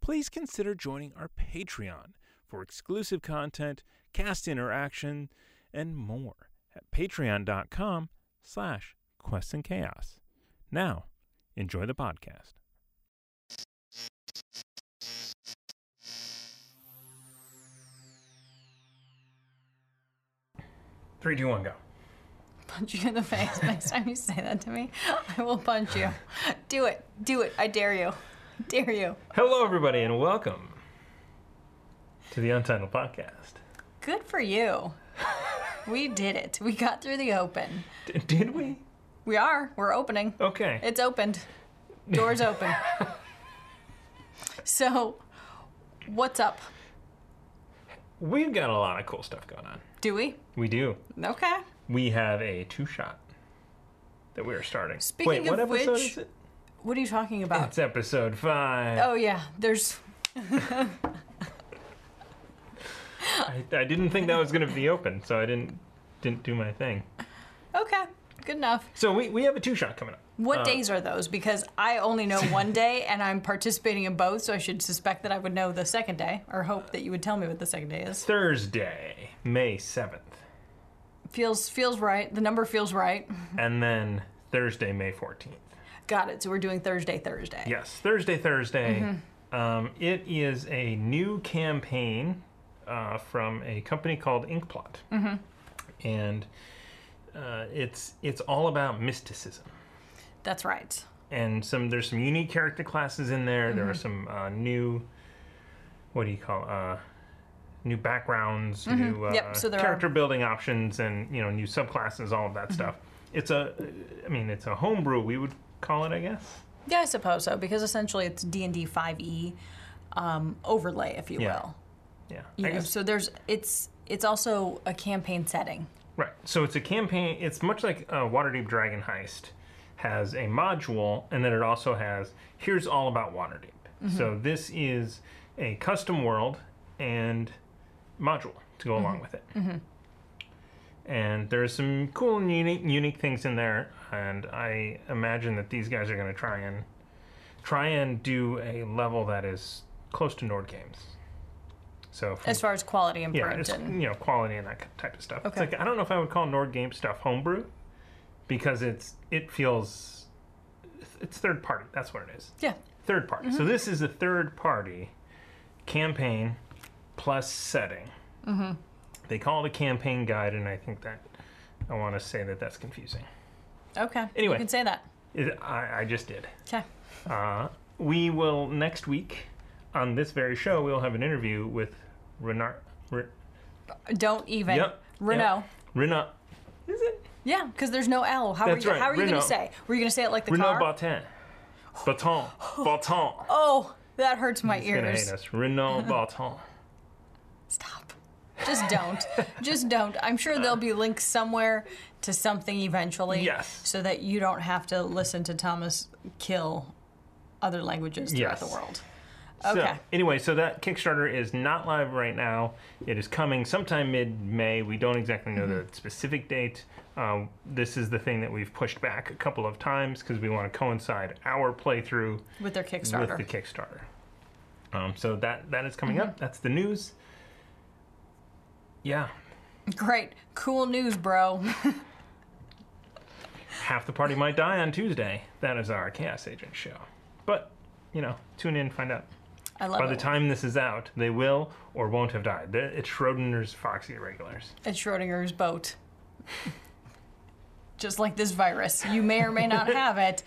please consider joining our Patreon for exclusive content, cast interaction, and more at patreon.com slash quests and chaos. Now, enjoy the podcast. Three, two, one, go. punch you in the face next time you say that to me. I will punch you. Do it. Do it. I dare you. Dare you. Hello, everybody, and welcome to the Untitled Podcast. Good for you. We did it. We got through the open. D- did we? We are. We're opening. Okay. It's opened. Doors open. So, what's up? We've got a lot of cool stuff going on. Do we? We do. Okay. We have a two shot that we are starting. Speaking Wait, what of episode which- is it? What are you talking about? It's episode five. Oh yeah, there's I, I didn't think that was going to be open, so I didn't didn't do my thing. okay. Good enough. So we, we have a two shot coming up. What Uh, days are those? Because I only know one day and I'm participating in both, so I should suspect that I would know the second day, or hope that you would tell me what the second day is. Thursday, May seventh, Feels feels right. The number feels right. and then Thursday, May fourteenth. Got it. So we're doing Thursday, Thursday. Yes, Thursday, Thursday. Mm-hmm. Um, it is a new campaign uh, from a company called Inkplot, Mm-hmm. and uh, it's it's all about mysticism. That's right. and some there's some unique character classes in there. There are Mm-hmm. some uh, new, what do you call uh, new backgrounds, new uh, Mm-hmm. Yep, so character building options, and you know new subclasses, all of that Mm-hmm. stuff. It's a, I mean, it's a homebrew. We would call it, I guess. Yeah, I suppose so because essentially it's D and D five E um, overlay, if you Yeah. will. Yeah, You I know, guess. so there's it's it's also a campaign setting. Right. So it's a campaign. It's much like uh, Waterdeep Dragon Heist has a module, and then it also has here's all about Waterdeep. So this is a custom world and module to go along with it. And there's some cool and unique, unique things in there, and I imagine that these guys are going to try and try and do a level that is close to Nord Games. So from As far as quality and yeah, it's, and you know, quality and that type of stuff. It's Okay. like I don't know if I would call Nord Game stuff homebrew because it's it feels it's third party. That's what it is. yeah, Third party. Mm-hmm. So this is a third party campaign plus setting. Mm-hmm. They call it a campaign guide, and I think that I want to say that that's confusing. Okay. Anyway. you can say that. It, I, I just did. Okay. Uh, we will next week on this very show. We'll have an interview with Renard. Re, Don't even. Yep, Renault. Renard. Is it? Yeah, because there's no L. How That's are you? right, How are you going to say? Were you going to say it like the Renaud car? Baton. Baton. Baton. oh, that hurts my He's gonna ears. hate us. Renaud Baton. Stop. Just don't. Just don't. I'm sure there'll be links somewhere to something eventually. Yes. So that you don't have to listen to Thomas kill other languages throughout Yes. the world. So, Okay. anyway, so that Kickstarter is not live right now. It is coming sometime mid-May. We don't exactly know Mm-hmm. the specific date. Um, this is the thing that we've pushed back a couple of times because we want to coincide our playthrough With their Kickstarter. with the Kickstarter. Um, so that that is coming Mm-hmm. up. That's the news. Yeah, Great. Cool news, bro. half the party might die on Tuesday. That is our Chaos Agent show. But you know, tune in, find out. I love By it. the time this is out, they will or won't have died. It's Schrodinger's foxy irregulars. It's Schrodinger's boat. Just like this virus. You may or may not have it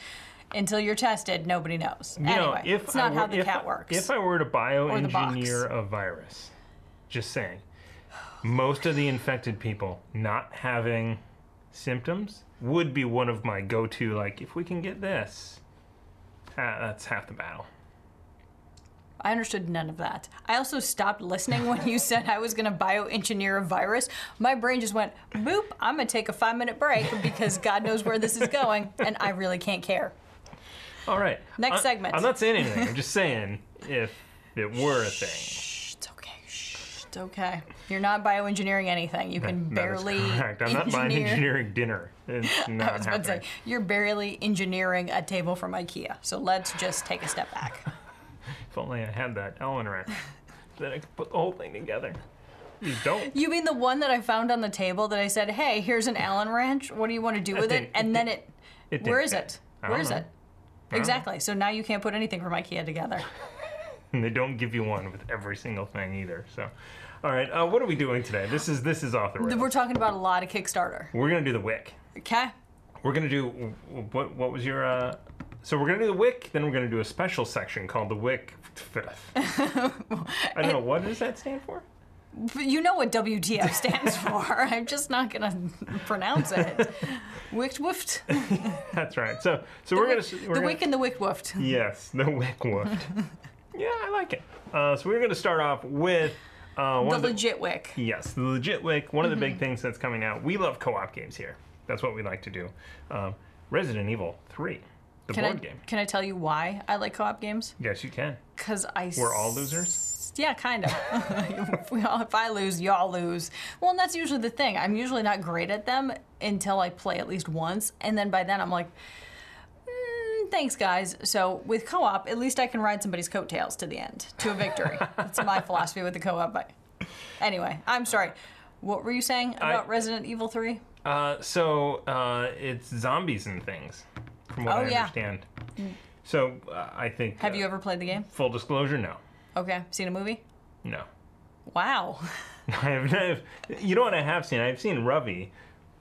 until you're tested. Nobody knows. You anyway, know, if it's not I how were- the if cat works. If I were to bioengineer a virus, just saying, most of the infected people not having symptoms would be one of my go-to. Like, if we can get this, that's half the battle. I understood none of that. I also stopped listening when you said I was going to bioengineer a virus. My brain just went, boop, I'm going to take a five minute break because God knows where this is going, and I really can't care. All right. Next I- segment. I'm not saying anything. I'm just saying if it were a thing. Shh, it's okay. Shh, it's okay. You're not bioengineering anything. You can is barely correct. I'm not engineer. engineering dinner. It's not I was about to say, you're barely engineering a table from IKEA. So let's just take a step back. If only I had that Allen wrench, then I could put the whole thing together. You don't. You mean the one that I found on the table that I said, hey, here's an Allen wrench. What do you want to do with it? And it then it, It where is fit. it? Where is know. it? Exactly. So now you can't put anything from IKEA together. And they don't give you one with every single thing either. So, all right. Uh, what are we doing today? This is this is off the rails. We're talking about a lot of Kickstarter. We're gonna do the wick. Okay? We're gonna do what? What was your? Uh, so we're gonna do the wick. Then we're gonna do a special section called the wick. I don't know what does that stand for. But You know what WTF stands for. I'm just not going to pronounce it. Wicked woofed. That's right. So so we're gonna we're The gonna, wick and the wick woofed. Yes, the wick woofed. Yeah, I like it. Uh, so we're gonna start off with uh, one The of the, legit wick. Yes, the legit wick. One of the Mm-hmm. big things that's coming out. We love co-op games here. That's what we like to do. Um, Resident Evil Three, the Can I, board game. can I tell you why I like co op games? Yes, you can. Because I. We're all losers? Yeah, kind of. if, we all, if I lose, y'all lose. Well, and that's usually the thing. I'm usually not great at them until I play at least once. And then by then I'm like, thanks, guys. So with co op, at least I can ride somebody's coattails to the end, to a victory. that's my philosophy with the co op. But anyway, I'm sorry. What were you saying about Resident Evil 3? Uh, so uh, it's zombies and things, from what Oh, I yeah. understand. So uh, I think. Have uh, you ever played the game? Full disclosure, no, Okay. Seen a movie? no. Wow. I have, I have- you know what I have seen? I've seen Ravi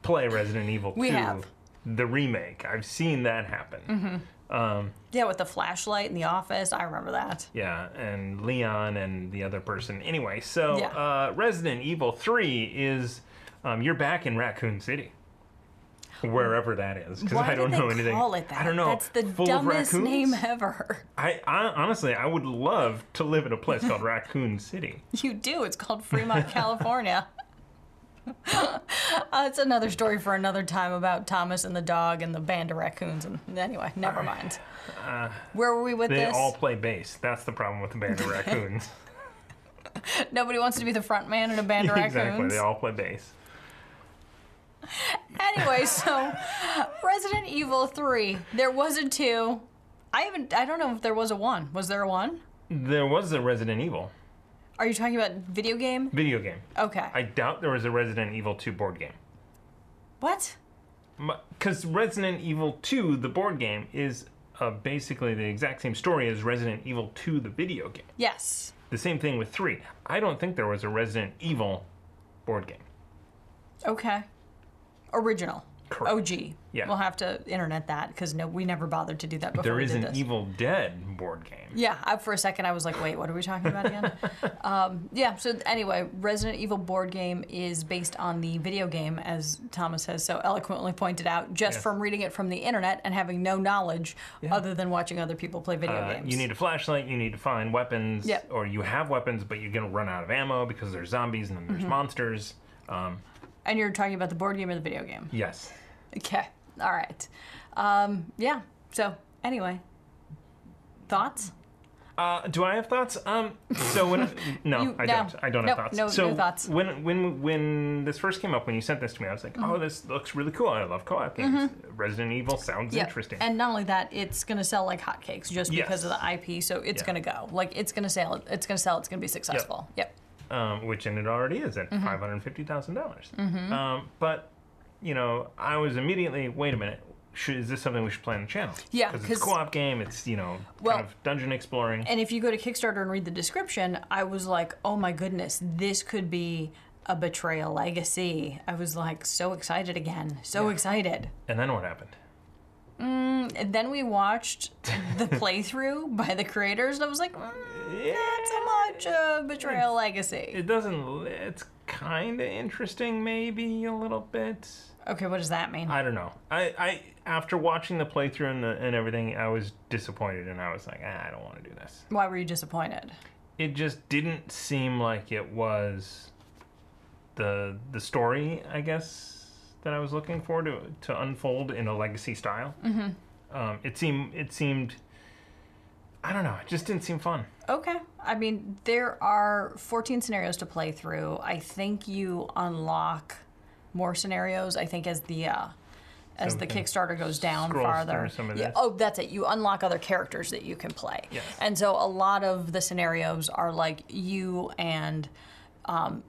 play Resident Evil 2, We have. the remake. I've seen that happen. Um, Yeah, with the flashlight in the office. I remember that. yeah, and Leon and the other person. Anyway, so Yeah. uh, Resident Evil 3 is um, you're back in Raccoon City. Wherever that is, because I don't did they know anything. call it that? I don't know. That's the Full dumbest name ever. I, I honestly, I would love to live in a place called Raccoon City. You do. It's called Fremont, California. uh, it's another story for another time about Thomas and the dog and the band of raccoons. And anyway, never mind. Where were we with Uh, They this? all play bass. That's the problem with the band of raccoons. Nobody wants to be the front man in a band of raccoons. exactly. They all play bass. Anyway, so Resident Evil 3. There was a 2. I haven't I don't know if there was a 1. Was there a 1? There was a Resident Evil Are you talking about video game? video game. Okay. I doubt there was a Resident Evil 2 board game. what? Because Resident Evil 2, the board game, is uh, basically the exact same story as Resident Evil 2, the video game. Yes. The same thing with 3. I don't think there was a Resident Evil board game. Okay. Original. Correct. OG. Yeah. We'll have to internet that because no, we never bothered to do that before There did an this. Evil Dead board game. yeah, I, for a second I was like, wait, what are we talking about again? um, yeah. So anyway, Resident Evil board game is based on the video game, as Thomas has so eloquently pointed out, just Yes. from reading it from the internet and having no knowledge other than watching other people play video Uh, games. you need a flashlight, you need to find weapons, Yep. or you have weapons, but you're going to run out of ammo because there's zombies and then Mm-hmm. there's monsters. Um, and you're talking about the board game or the video game? yes. Okay. All right. Um, yeah. So anyway, thoughts? Uh, do I have thoughts? Um, so when no, You- I no. don't. I don't have thoughts. no- no so thoughts. when when when this first came up, when you sent this to me, I was like, Mm-hmm. oh, this looks really cool. I love co-op games. Resident Evil sounds interesting. And not only that, it's going to sell like hotcakes just because of the IP. So it's Yeah. going to go. Like it's going to sell. It's going to sell. It's going to be successful. Yep. um, which and it already is Mm-hmm. at five hundred fifty thousand dollars. Um, but you know, I was immediately, wait a minute. Should, is this something we should play on the channel? Yeah, because it's a co-op game. It's you know Well- kind of dungeon exploring. And if you go to Kickstarter and read the description, I was like, oh my goodness, this could be a betrayal legacy. I was like so excited again. So excited. And then what happened? And then we watched the playthrough by the creators, and I was like, mm, not so much uh, betrayal legacy. It doesn't. It's kind of interesting, maybe a little bit. Okay, what does that mean? I don't know. I, I after watching the playthrough and, the, and everything, I was disappointed, and I was like, ah, I don't want to do this. Why were you disappointed? It just didn't seem like it was the the story, I guess, that I was looking for to to unfold in a legacy style. Mm-hmm. Um, it seemed it seemed. I don't know. It just didn't seem fun. Okay. I mean, there are 14 scenarios to play through. I think you unlock more scenarios. I think as the uh, as So the Kickstarter goes down farther. yeah, oh, that's it. You unlock other characters that you can play. Yes. And so a lot of the scenarios are like you and um,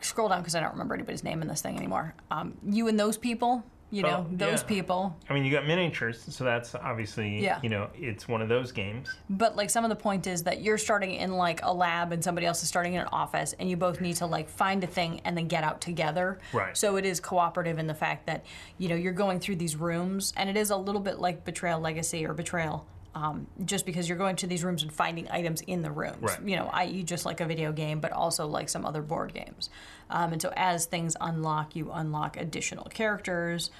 scroll down because I don't remember anybody's name in this thing anymore. Um, you and those people. You know, Oh, those yeah. people. I mean, you got miniatures, so that's obviously Yeah. you know it's one of those games. But like some of the point is that you're starting in like a lab and somebody else is starting in an office and you both need to like find a thing and then get out together. Right. So it is cooperative in the fact that, you know, you're going through these rooms and it is a little bit like Betrayal Legacy or Betrayal. Um, just because you're going to these rooms and finding items in the rooms, Right. you know, i.e., just like a video game, but also like some other board games. Um, and so as things unlock, you unlock additional characters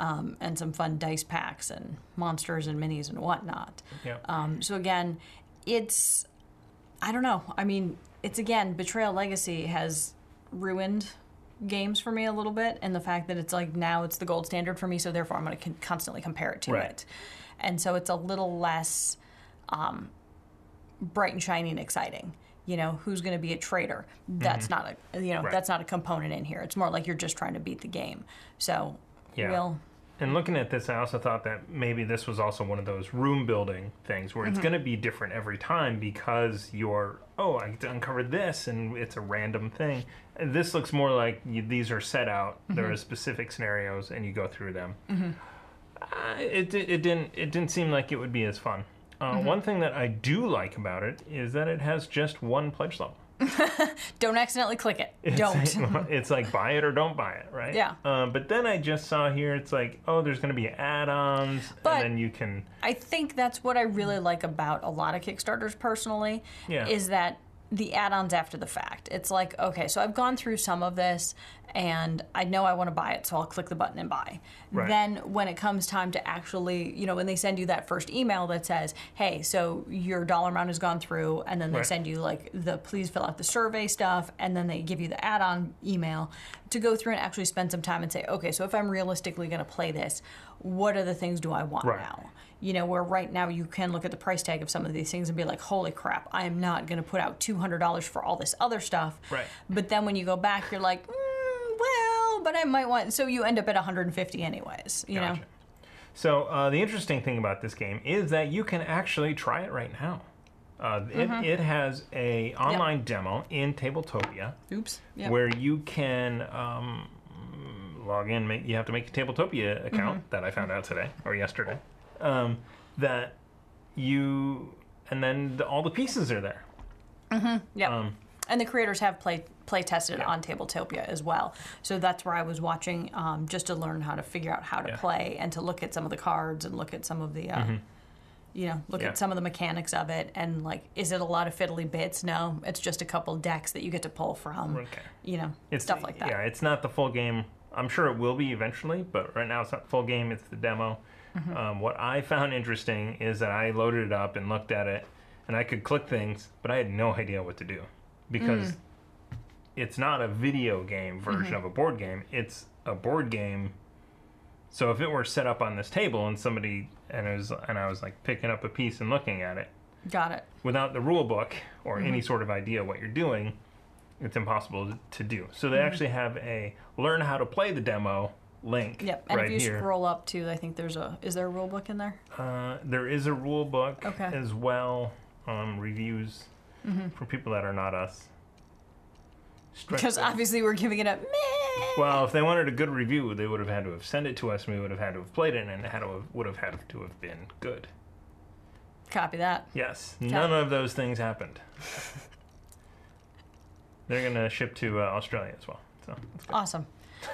um, and some fun dice packs and monsters and minis and whatnot. Yeah. Um, so again, it's I don't know. I mean, it's again Betrayal Legacy has ruined games for me a little bit, and the fact that it's like now it's the gold standard for me, so therefore I'm going to con- constantly compare it to Right. it, and so it's a little less um, bright and shiny and exciting. You know, who's going to be a traitor? That's Mm-hmm. not a you know Right. that's not a component in here. It's more like you're just trying to beat the game. So Yeah. we'll And looking at this, I also thought that maybe this was also one of those room building things where it's Mm-hmm. going to be different every time because you're, oh, I get to uncover this and it's a random thing. And this looks more like you, these are set out. There Mm-hmm. are specific scenarios and you go through them. Uh, it, it didn't it didn't seem like it would be as fun. Uh, Mm-hmm. One thing that I do like about it is that it has just one pledge level. don't accidentally click it. It's Don't. like- it's like buy it or don't buy it, right? Yeah. Um, but then I just saw here it's like, oh, there's going to be add-ons, But- and then you can. I think that's what I really like about a lot of Kickstarters personally Yeah. is that the add-ons after the fact. It's like, okay, so I've gone through some of this and I know I want to buy it, so I'll click the button and buy. Right. Then when it comes time to actually, you know, when they send you that first email that says, "Hey, so your dollar amount has gone through," and then they Right. send you like the please fill out the survey stuff, and then they give you the add-on email to go through and actually spend some time and say, "Okay, so if I'm realistically going to play this, what are the things do I want Right. now?" You know, where right now you can look at the price tag of some of these things and be like, holy crap, I am not going to put out $200 for all this other stuff. Right. But then when you go back, you're like, mm, well, but I might want, so you end up at 150 anyways, you know? So uh, the interesting thing about this game is that you can actually try it right now. Uh, Mm-hmm. it, it has a online demo in Tabletopia Oops. Yep. where you can um, log in. Make, you have to make a Tabletopia account Mm-hmm. that I found out today or yesterday. Um, that you and then the, all the pieces are there. Yep. Um, and the creators have play play tested it on Tabletopia as well. So that's where I was watching um, just to learn how to figure out how to Yeah. play and to look at some of the cards and look at some of the, uh, you know, look Mm-hmm. Yeah. at some of the mechanics of it. And like, is it a lot of fiddly bits? No, it's just a couple decks that you get to pull from. Okay. You know, It's stuff like that. Yeah, it's not the full game. I'm sure it will be eventually, but right now it's not full game. It's the demo. Mm-hmm. Um, what I found interesting is that I loaded it up and looked at it, and I could click things, but I had no idea what to do because Mm. it's not a video game version Mm-hmm. of a board game. It's a board game. So if it were set up on this table and somebody and it was and I was like picking up a piece and looking at it, Got it. without the rule book or Mm-hmm. any sort of idea what you're doing, it's impossible to, do. So they Mm-hmm. actually have a learn how to play the demo link Yep. And right if you here. scroll up to, I think there's a, is there a rule book in there? Uh, there is a rule book Okay. as well, um, reviews Mm-hmm. for people that are not us. Because obviously we're giving it up. well, if they wanted a good review, they would have had to have sent it to us, and we would have had to have played it, and it had to have, would have had to have been good. Copy that. Yes, none of those things happened. They're gonna ship to uh, Australia as well. So that's good. Awesome.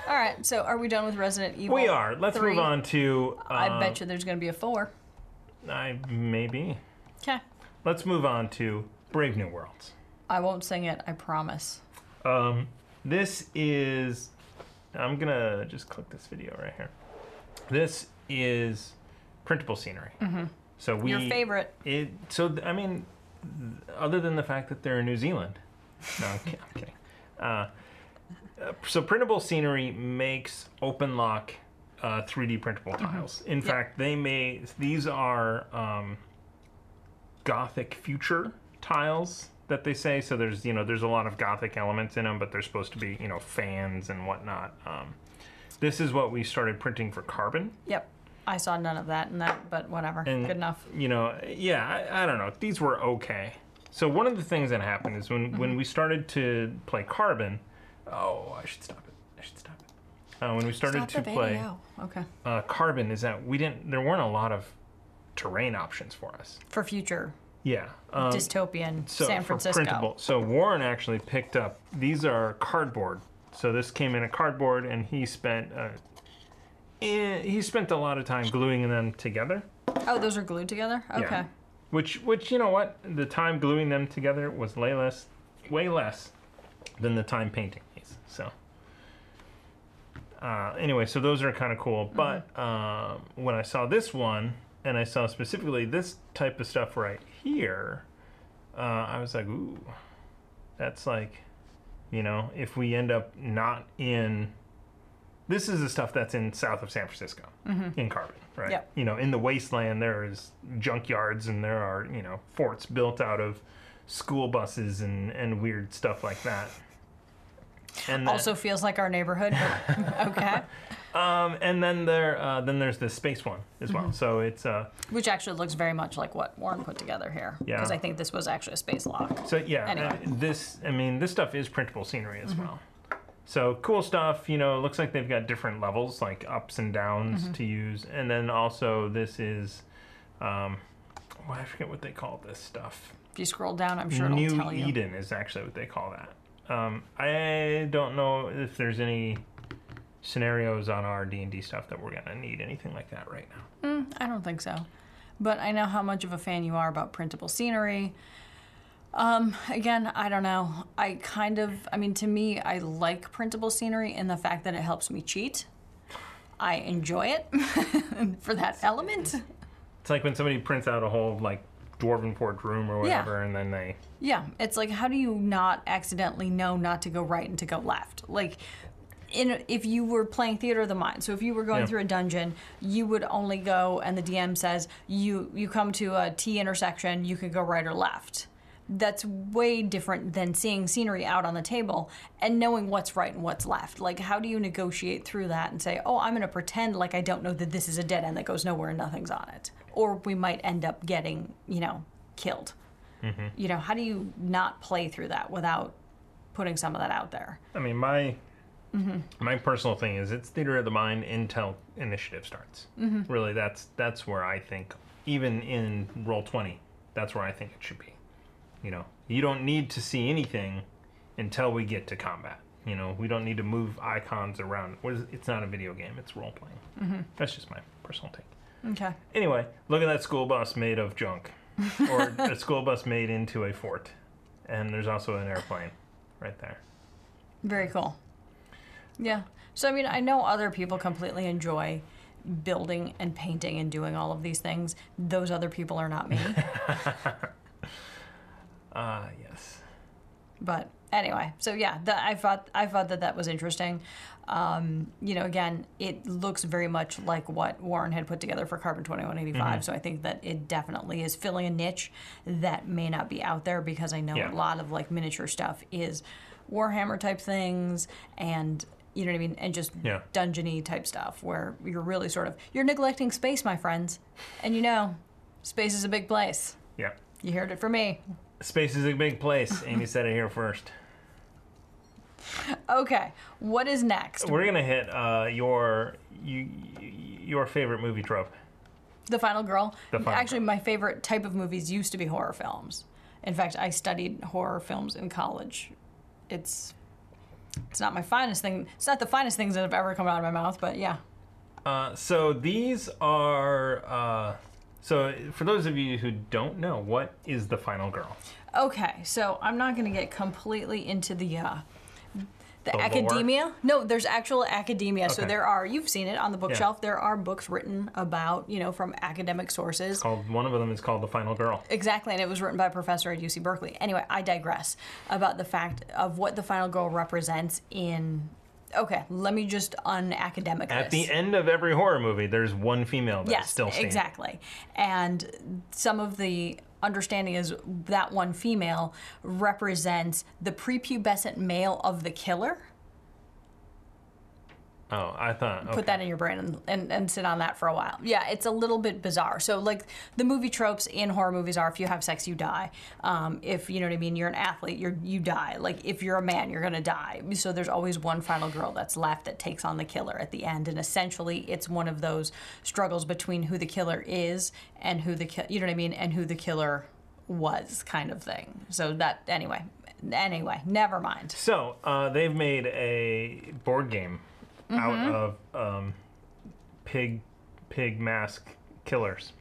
All right. So are we done with Resident Evil? we are. Let's three? move on to. Uh, I bet you there's going to be a four. I maybe. Okay. Let's move on to Brave New Worlds. I won't sing it. I promise. Um, this is I'm gonna just click this video right here. This is printable scenery. Mm-hmm. So we Your favorite. It so th- I mean, other than the fact that they're in New Zealand, no, I'm, kid- I'm kidding. Uh, so printable scenery makes OpenLOCK uh, 3D printable tiles. In fact, they may these are um, Gothic future tiles that they say. So there's you know there's a lot of Gothic elements in them, but they're supposed to be you know fans and whatnot. Um, this is what we started printing for carbon. Yep. I saw none of that in that, but whatever. And, Good enough. You know, yeah, I, I don't know. These were okay. So one of the things that happened is when when we started to play Carbon. Oh, I should stop it. I should stop it. Uh, when we started Stop to the play video. Okay. uh, Carbon, is that we didn't. There weren't a lot of terrain options for us. For future Yeah. Um, dystopian so San for Francisco. printable. So Warren actually picked up. These are cardboard. So this came in a cardboard, and he spent. Uh, eh, he spent a lot of time gluing them together. Oh, those are glued together? Okay. Yeah. Which, which you know what, the time gluing them together was way less, way less than the time painting these. So, uh, anyway, so those are kind of cool. But um, when I saw this one, and I saw specifically this type of stuff right here, uh, I was like, ooh, that's like, you know, if we end up not in. This is the stuff that's in south of San Francisco in Carbon, right? Yep. You know, in the wasteland, there is junkyards and there are, you know, forts built out of school buses and, and weird stuff like that. And then, Also feels like our neighborhood, but okay. um, and then there, uh, then there's the space one as well. So it's, uh, Which actually looks very much like what Warren put together here. Yeah. Because I think this was actually a space lock. So yeah, Anyway. uh, this I mean this stuff is printable scenery as well. So cool stuff. You know, it looks like they've got different levels, like ups and downs to use, and then also this is, um, well, I forget what they call this stuff. If you scroll down, I'm sure it'll New tell you. Eden is actually what they call that. Um, I don't know if there's any scenarios on our D and D stuff that we're gonna need anything like that right now. I don't think so. But I know how much of a fan you are about printable scenery. Um, again, I don't know. I kind of, I mean, to me, I like printable scenery in the fact that it helps me cheat. I enjoy it for that element. It's like when somebody prints out a whole like dwarven forge room or Yeah. whatever, and then they Yeah, it's like how do you not accidentally know not to go right and to go left? Like in if you were playing theater of the mind, so if you were going Yeah. through a dungeon, you would only go and the DM says you you come to a T intersection, you can go right or left. That's way different than seeing scenery out on the table and knowing what's right and what's left. Like how do you negotiate through that and say, "Oh, I'm going to pretend like I don't know that this is a dead end that goes nowhere and nothing's on it." Or we might end up getting, you know, killed mm-hmm. you know how do you not play through that without putting some of that out there I mean, my mm-hmm. my personal thing is it's theater of the mind until initiative starts. Mm-hmm. Really, that's that's where I think, even in roll twenty, that's where I think it should be. You know, you don't need to see anything until we get to combat. You know, we don't need to move icons around. It's not a video game; it's role playing. That's just my personal take. Okay. Anyway, look at that school bus made of junk, or a school bus made into a fort, and there's also an airplane right there. very cool. Yeah. So i mean i know other people completely enjoy building and painting and doing all of these things. Those other people are not me. Ah, yes. but anyway so yeah that i thought i thought that that was interesting um, you know again it looks very much like what warren had put together for carbon 2185 so i think that it definitely is filling a niche that may not be out there because i know Yeah. a lot of like miniature stuff is warhammer type things and you know what i mean and just Yeah. dungeony type stuff where you're really sort of you're neglecting space my friends and you know space is a big place Yeah. you heard it from me Space is a big place. Amy said it here first. Okay what is next We're gonna hit uh, your you, your favorite movie trope. The Final Girl. The Final Actually, Girl. my favorite type of movies used to be horror films. In fact, I studied horror films in college. It's it's not my finest thing. It's not the finest things that have ever come out of my mouth, but yeah. Uh, so these are. Uh, so for those of you who don't know, what is the final girl? Okay, so I'm not going to get completely into the uh, The, The lore? academia? No, there's actual academia. So there are, you've seen it on the bookshelf, there are books written about, you know, from academic sources. Called one of them is called the Final Girl. Exactly, and it was written by a professor at UC Berkeley. Anyway, I digress about the fact of what the final girl represents in. Okay, let me just unacademic At this. the end of every horror movie, there's one female that's yes, still standing. exactly. And some of the understanding is that one female represents the prepubescent male of the killer. Oh, I thought. Okay. put that in your brain and, and, and sit on that for a while. Yeah, it's a little bit bizarre. So, like, the movie tropes in horror movies are if you have sex, you die. Um, if, you know what I mean, you're an athlete, you're, you die. Like, if you're a man, you're going to die. So, there's always one final girl that's left that takes on the killer at the end. And essentially, it's one of those struggles between who the killer is and who the, ki- you know what I mean, and who the killer was kind of thing. So, that, anyway. Anyway, never mind. So uh, they've made a board game out Mm-hmm. of um, pig pig mask killers,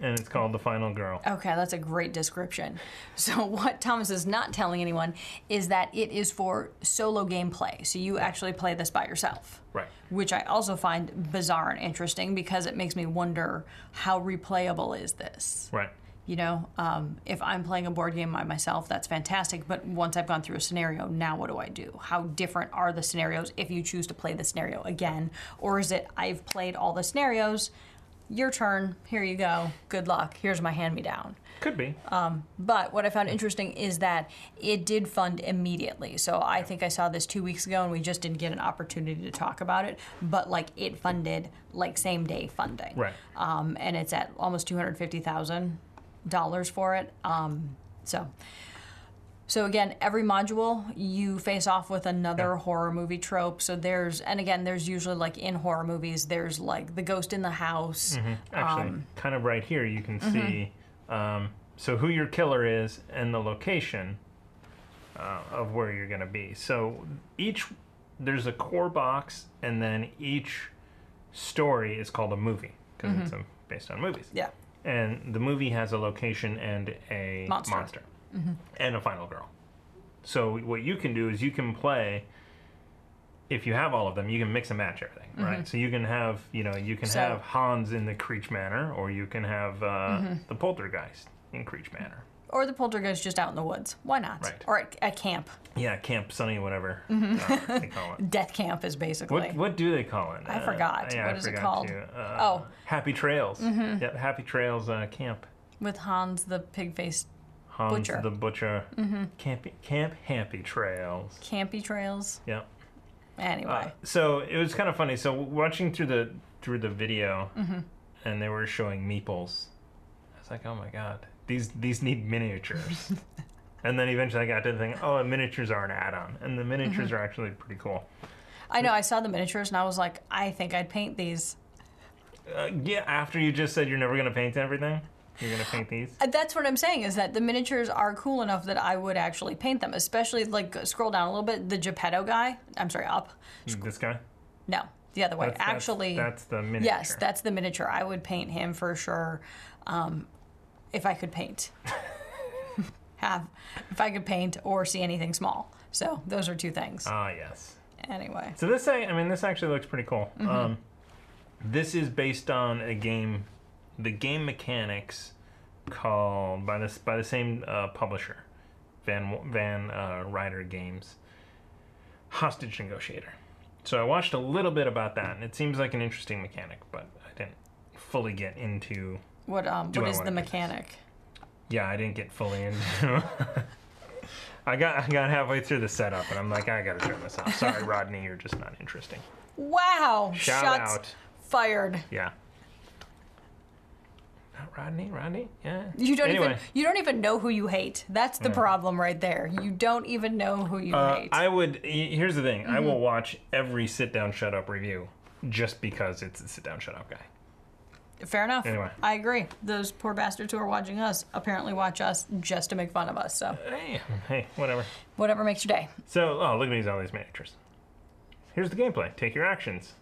and it's called the Final Girl. Okay, that's a great description. So, what Thomas is not telling anyone is that it is for solo gameplay. So, you actually play this by yourself. Right. Which I also find bizarre and interesting because it makes me wonder how replayable is this? Right. You know, um, if I'm playing a board game by myself, that's fantastic. But once I've gone through a scenario, now what do I do? How different are the scenarios if you choose to play the scenario again? Or is it I've played all the scenarios, your turn, here you go, good luck, here's my hand me down? Could be. But what I found interesting is that it did fund immediately. So I think I saw this two weeks ago and we just didn't get an opportunity to talk about it. But like it funded like same day funding. Right. Um, and it's at almost two hundred fifty thousand dollars for it. Um, so. So again, every module you face off with another Yeah. horror movie trope. So there's, and again, there's usually like in horror movies, there's like the ghost in the house. Actually, um, kind of right here, you can mm-hmm. see um, so who your killer is and the location uh, of where you're going to be. So each there's a core box, and then each story is called a movie because it's Mm-hmm. um, based on movies. Yeah. And the movie has a location and a Monster. Mm-hmm. and a final girl. So what you can do is you can play. If you have all of them, you can mix and match everything, right? So you can have, you know, you can Mm-hmm. So- have Hans in the Creech Manor, or you can have uh, Mm-hmm. the Poltergeist in Creech Manor. Or the poltergeist just out in the woods. Why not? Right. Or at, at camp. Yeah, Camp Sunny, whatever Mm-hmm. uh, they call it. Death camp is basically. What what do they call it? I forgot. yeah, What I is it forgot called? too. Uh, Oh. Mm-hmm. Happy Trails. Yep, Happy Trails uh, Camp. with Hans the pig faced Hans Butcher. Mm-hmm. the Butcher. Camp Camp Happy Trails. campy trails. Yep. Anyway. Uh, so it was kind of funny. So watching through the through the video, Mm-hmm. and they were showing meeples. I was like, oh my god, these these need miniatures. and then eventually I got to think, oh, miniatures are an add-on, and the miniatures Mm-hmm. are actually pretty cool. I know, I saw the miniatures and I was like, I think I'd paint these. Uh, yeah, after you just said you're never gonna paint everything, you're gonna paint these. Uh, That's what I'm saying is that the miniatures are cool enough that I would actually paint them, especially like scroll down a little bit. The Geppetto guy, I'm sorry, up. This guy. No, the other way. That's- that's- actually, that's, the miniature. yes, that's the miniature. I would paint him for sure um, if I could paint. Have, if I could paint or see anything small. So those are two things. Ah, yes. Anyway. So this, I I mean, this actually looks pretty cool. Mm-hmm. Um, this is based on a game, the game mechanics called by this by the same uh, publisher, Van Van uh, Ryder Games, Hostage Negotiator. So I watched a little bit about that, and it seems like an interesting mechanic, but I didn't fully get into. What um Do what I is wanna the do this? mechanic? Yeah, I didn't get fully into. I got I got halfway through the setup, and I'm like, I gotta turn this off. Sorry, Rodney, you're just not interesting. Wow! Shout Shots out. fired. Yeah. Not Rodney, Rodney, yeah. You don't anyway, even you don't even know who you hate. That's the problem right there. You don't even know who you uh, hate. I would. y- Here's the thing: I Mm-hmm. will watch every sit down, shut up review just because it's a sit down, shut up guy. Fair enough. Anyway. I agree. Those poor bastards who are watching us apparently watch us just to make fun of us. So Hey, hey, whatever. whatever makes your day. So, oh, look at these all these miniatures. Here's the gameplay: take your actions,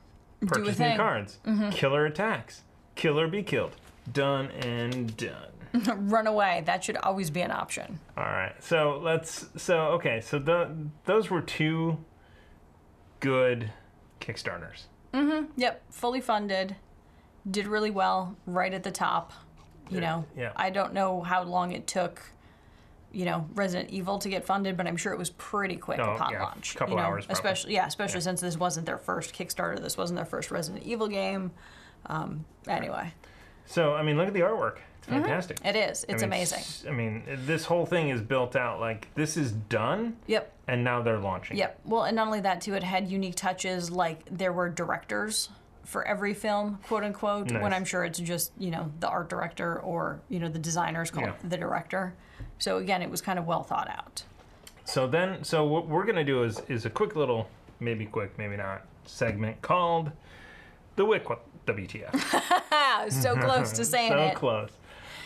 purchase new thing. Mm-hmm. cards, killer attacks, killer be killed, done and done. Run away. That should always be an option. All right. So let's. So okay. So the those were two good Kickstarters. Mhm. Yep, fully funded. Did really well right at the top. You know, yeah. I don't know how long it took, you know, Resident Evil to get funded, but I'm sure it was pretty quick Oh, upon yeah, launch. couple you know, hours probably. especially yeah, especially since this wasn't their first Kickstarter. This wasn't their first Resident Evil game. Um, anyway, So I mean, look at the artwork. It's fantastic. it is. I It's mean, amazing. I mean, this whole thing is built out like this is done, Yep. and now they're launching. Yep. Well, and not only that, too, it had unique touches. Like there were directors for every film, quote unquote. When I'm sure it's just you know the art director or you know the designers called Yeah. the director. So again, it was kind of well thought out. So then, so what we're gonna do is is a quick little, maybe quick, maybe not, segment called the Wick WTF. So close to saying so it. close.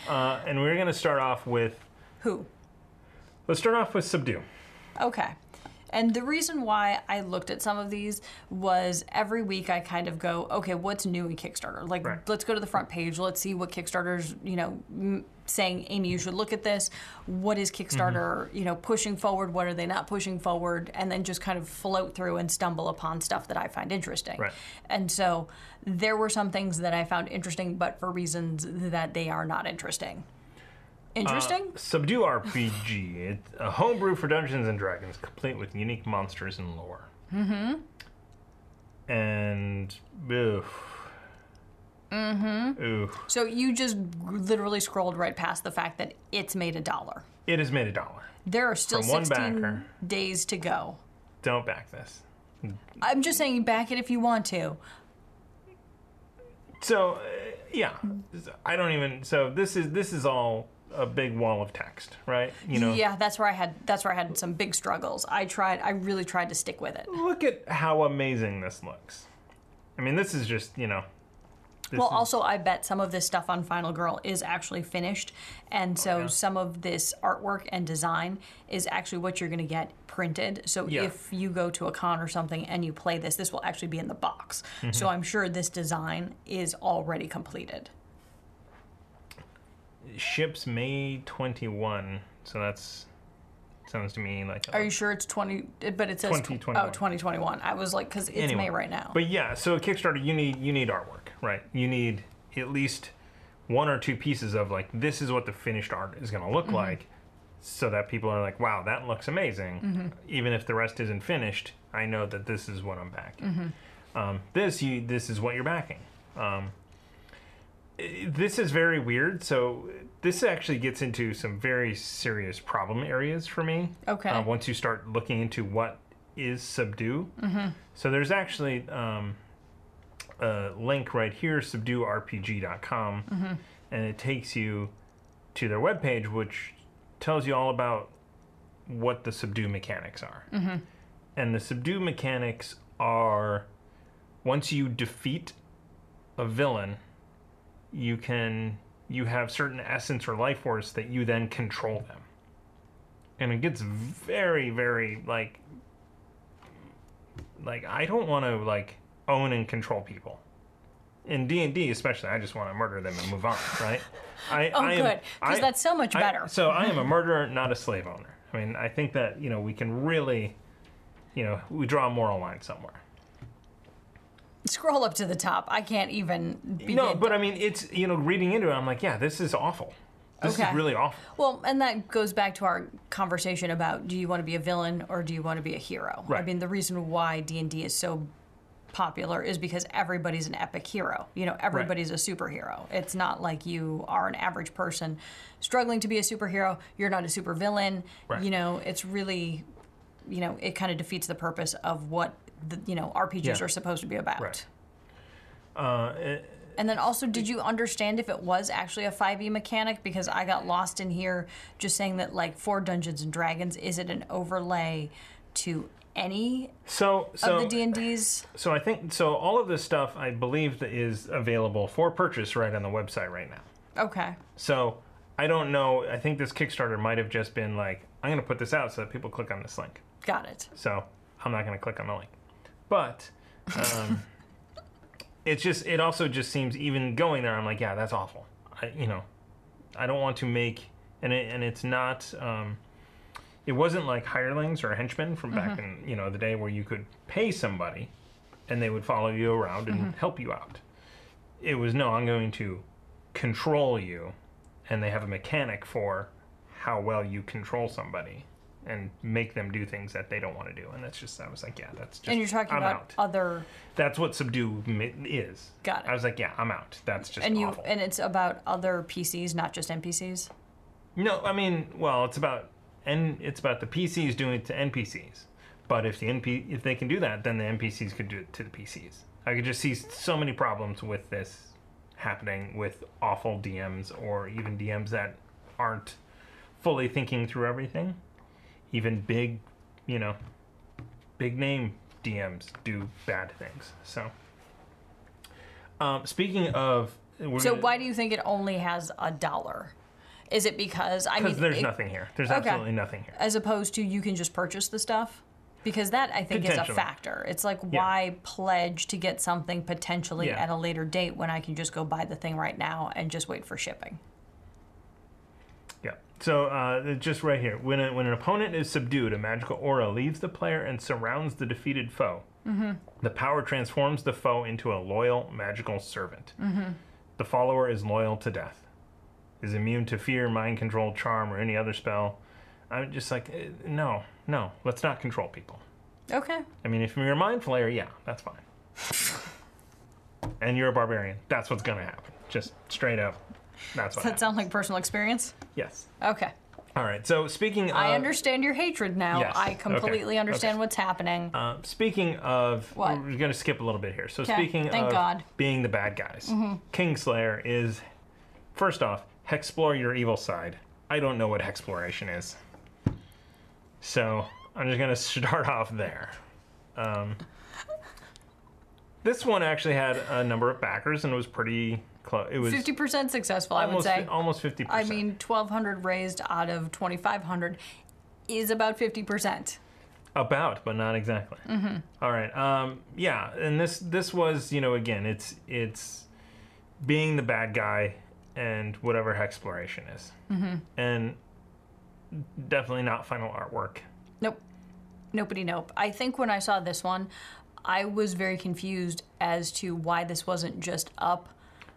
Uh, and we're gonna start off with Who? let's start off with Subdue. Okay. And the reason why I looked at some of these was every week I kind of go, okay, what's new in Kickstarter? Like, Right. let's go to the front page. Let's see what Kickstarter's, you know, m- saying, Amy, you should look at this. What is Kickstarter, Mm-hmm. you know, pushing forward? What are they not pushing forward? And then just kind of float through and stumble upon stuff that I find interesting. Right. And so there were some things that I found interesting, but for reasons that they are not interesting. Interesting? Subdue RPG. It's a homebrew for Dungeons and Dragons, complete with unique monsters and lore. Mm-hmm. And oof. Mm-hmm. Oof. So you just literally scrolled right past the fact that it's made a dollar. It has made a dollar. There are still From one 16 backer. days to go. Don't back this. I'm just saying, back it if you want to. So, uh, yeah, I don't even. So this is this is all a big wall of text, right? You know, Yeah, that's where I had that's where I had some big struggles. I tried, I really tried to stick with it. look at how amazing this looks. I mean, this is just you know. Well, is, also, I bet some of this stuff on Final Girl is actually finished, and so Oh, yeah. some of this artwork and design is actually what you're going to get printed. So Yeah. if you go to a con or something and you play this, this will actually be in the box. Mm-hmm. So I'm sure this design is already completed. Ships May twenty one, so that's sounds to me like. a- Are you sure it's 20? But it says tw- 2021. Oh, 2021. I was like, because it's Anyway, May right now. But yeah, so Kickstarter, you need you need artwork, right? You need at least one or two pieces of like this is what the finished art is going to look like, so that people are like, wow, that looks amazing. Even if the rest isn't finished, I know that this is what I'm backing. Um, this you this is what you're backing. Um, this is very weird. So this actually gets into some very serious problem areas for me. Okay. Uh, once you start looking into what is subdue. So there's actually um, a link right here, subduerpg.com, and it takes you to their webpage, which tells you all about what the subdue mechanics are. And the subdue mechanics are once you defeat a villain, you can you have certain essence or life force that you then control them. And it gets very, very like like I don't want to like own and control people. In D and D, especially, I just want to murder them and move on, right? I, oh, I am- good. Because that's so much I- better. so I am a murderer, not a slave owner. I mean, I think that you know we can really, you know, we draw a moral line somewhere. Scroll up to the top. I can't even begin. No, but I mean, it's you know, reading into it, I'm like, yeah, this is awful. This Okay. is really awful. Well, and that goes back to our conversation about do you want to be a villain or do you want to be a hero? I mean, the reason why D&D is so popular is because everybody's an epic hero. You know, everybody's a superhero. It's not like you are an average person struggling to be a superhero. You're not a supervillain. Right. You know, it's really you know, it kind of defeats the purpose of what the, you know, RPGs Yeah. are supposed to be about. Right. Uh, it- And then also, did you understand if it was actually a 5e mechanic? Because I got lost in here just saying that, like, for Dungeons and Dragons, is it an overlay to any so so of the D&Ds? so I think so. All of this stuff, I believe, that is available for purchase right on the website right now. Okay. So I don't know. I think this Kickstarter might have just been like, I'm going to put this out so that people click on this link. Got it. So I'm not going to click on the link. But um, it's just, it also just seems even going there. I'm like, yeah, that's awful. I, you know, I don't want to make and it, and it's not. Um, it wasn't like hirelings or henchmen from back in you know the day where you could pay somebody, and they would follow you around and help you out. It was no, I'm going to control you, and they have a mechanic for how well you control somebody and make them do things that they don't want to do. And that's just I was like, yeah, that's just and you're talking I'm about out. other That's what subdue is. Got it. I was like, yeah, I'm out. That's just and you awful. and it's about other PCs, not just NPCs. No, I mean, well, it's about and it's about the PCs doing it to NPCs. But if the NP if they can do that, then the NPCs could do it to the PCs. I could just see so many problems with this happening with awful DMs or even DMs that aren't fully thinking through everything. Even big, you know, big name DMs do bad things. So, um, speaking of, So gonna- why do you think it only has a dollar? Is it because I mean there's it- nothing here. There's Okay. absolutely nothing here. as opposed to you can just purchase the stuff? Because that I think is a factor. It's like why pledge to get something potentially Yeah. at a later date when I can just go buy the thing right now and just wait for shipping. So uh, just right here, when a, when an opponent is subdued, a magical aura leaves the player and surrounds the defeated foe. Mm-hmm. The power transforms the foe into a loyal magical servant. Mm-hmm. The follower is loyal to death. Is immune to fear, mind control, charm, or any other spell. I'm just like, eh, no, no, let's not control people. Okay. I mean, if you're a mind flayer, yeah, that's fine. and you're a barbarian, that's what's gonna happen. Just straight up, that's what. Does that happens. sound like personal experience? Yes. Okay. All right. So speaking, of, I understand your hatred now. yes, I okay, completely understand okay. what's happening. Uh, speaking of, What? we're going to skip a little bit here. So Okay, speaking thank of God. Mm-hmm. being the bad guys, Kingslayer is first off, explore your evil side. I don't know what exploration is, so I'm just going to start off there. Um, this one actually had a number of backers and it was pretty close. It was 50% successful, I would say. almost 50%. I mean, 1,200 raised out of 2,500 is about 50%. About, but not exactly. Mm-hmm. All right. Um, yeah, and this this was you know again it's it's being the bad guy and whatever exploration is, mm-hmm. and definitely not final artwork. Nope. Nobody nope. I think when I saw this one, I was very confused as to why this wasn't just up.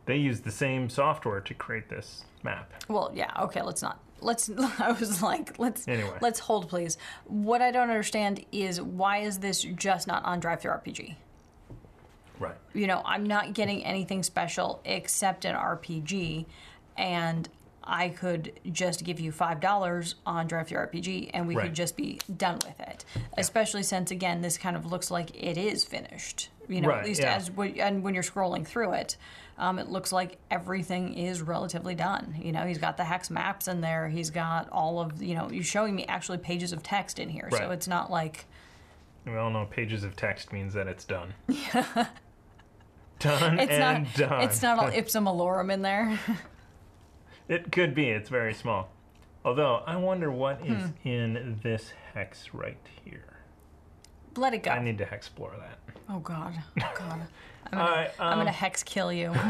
They used the same software to create this map. Well, yeah, okay, let's not. Let's I was like, let's Anyway. let's hold please. What I don't understand is why is this just not on DriveThruRPG? Right. you know, I'm not getting anything special except an RPG, and I could just give you five dollars on DriveThruRPG, and we Right. could just be done with it. Especially since, again, this kind of looks like it is finished. You know, Right, at least yeah. as we, and when you're scrolling through it, um, it looks like everything is relatively done. You know, he's got the hex maps in there. He's got all of you know. You're showing me actually pages of text in here, so it's not like. We all know pages of text means that it's done. done It's and not. done. It's not all ipsum malorum in there. It could be. It's very small. Although I wonder what is Hmm. in this hex right here. Let it go. I need to explore that. Oh God, oh God, I'm gonna, right. I'm Um, gonna hex kill you.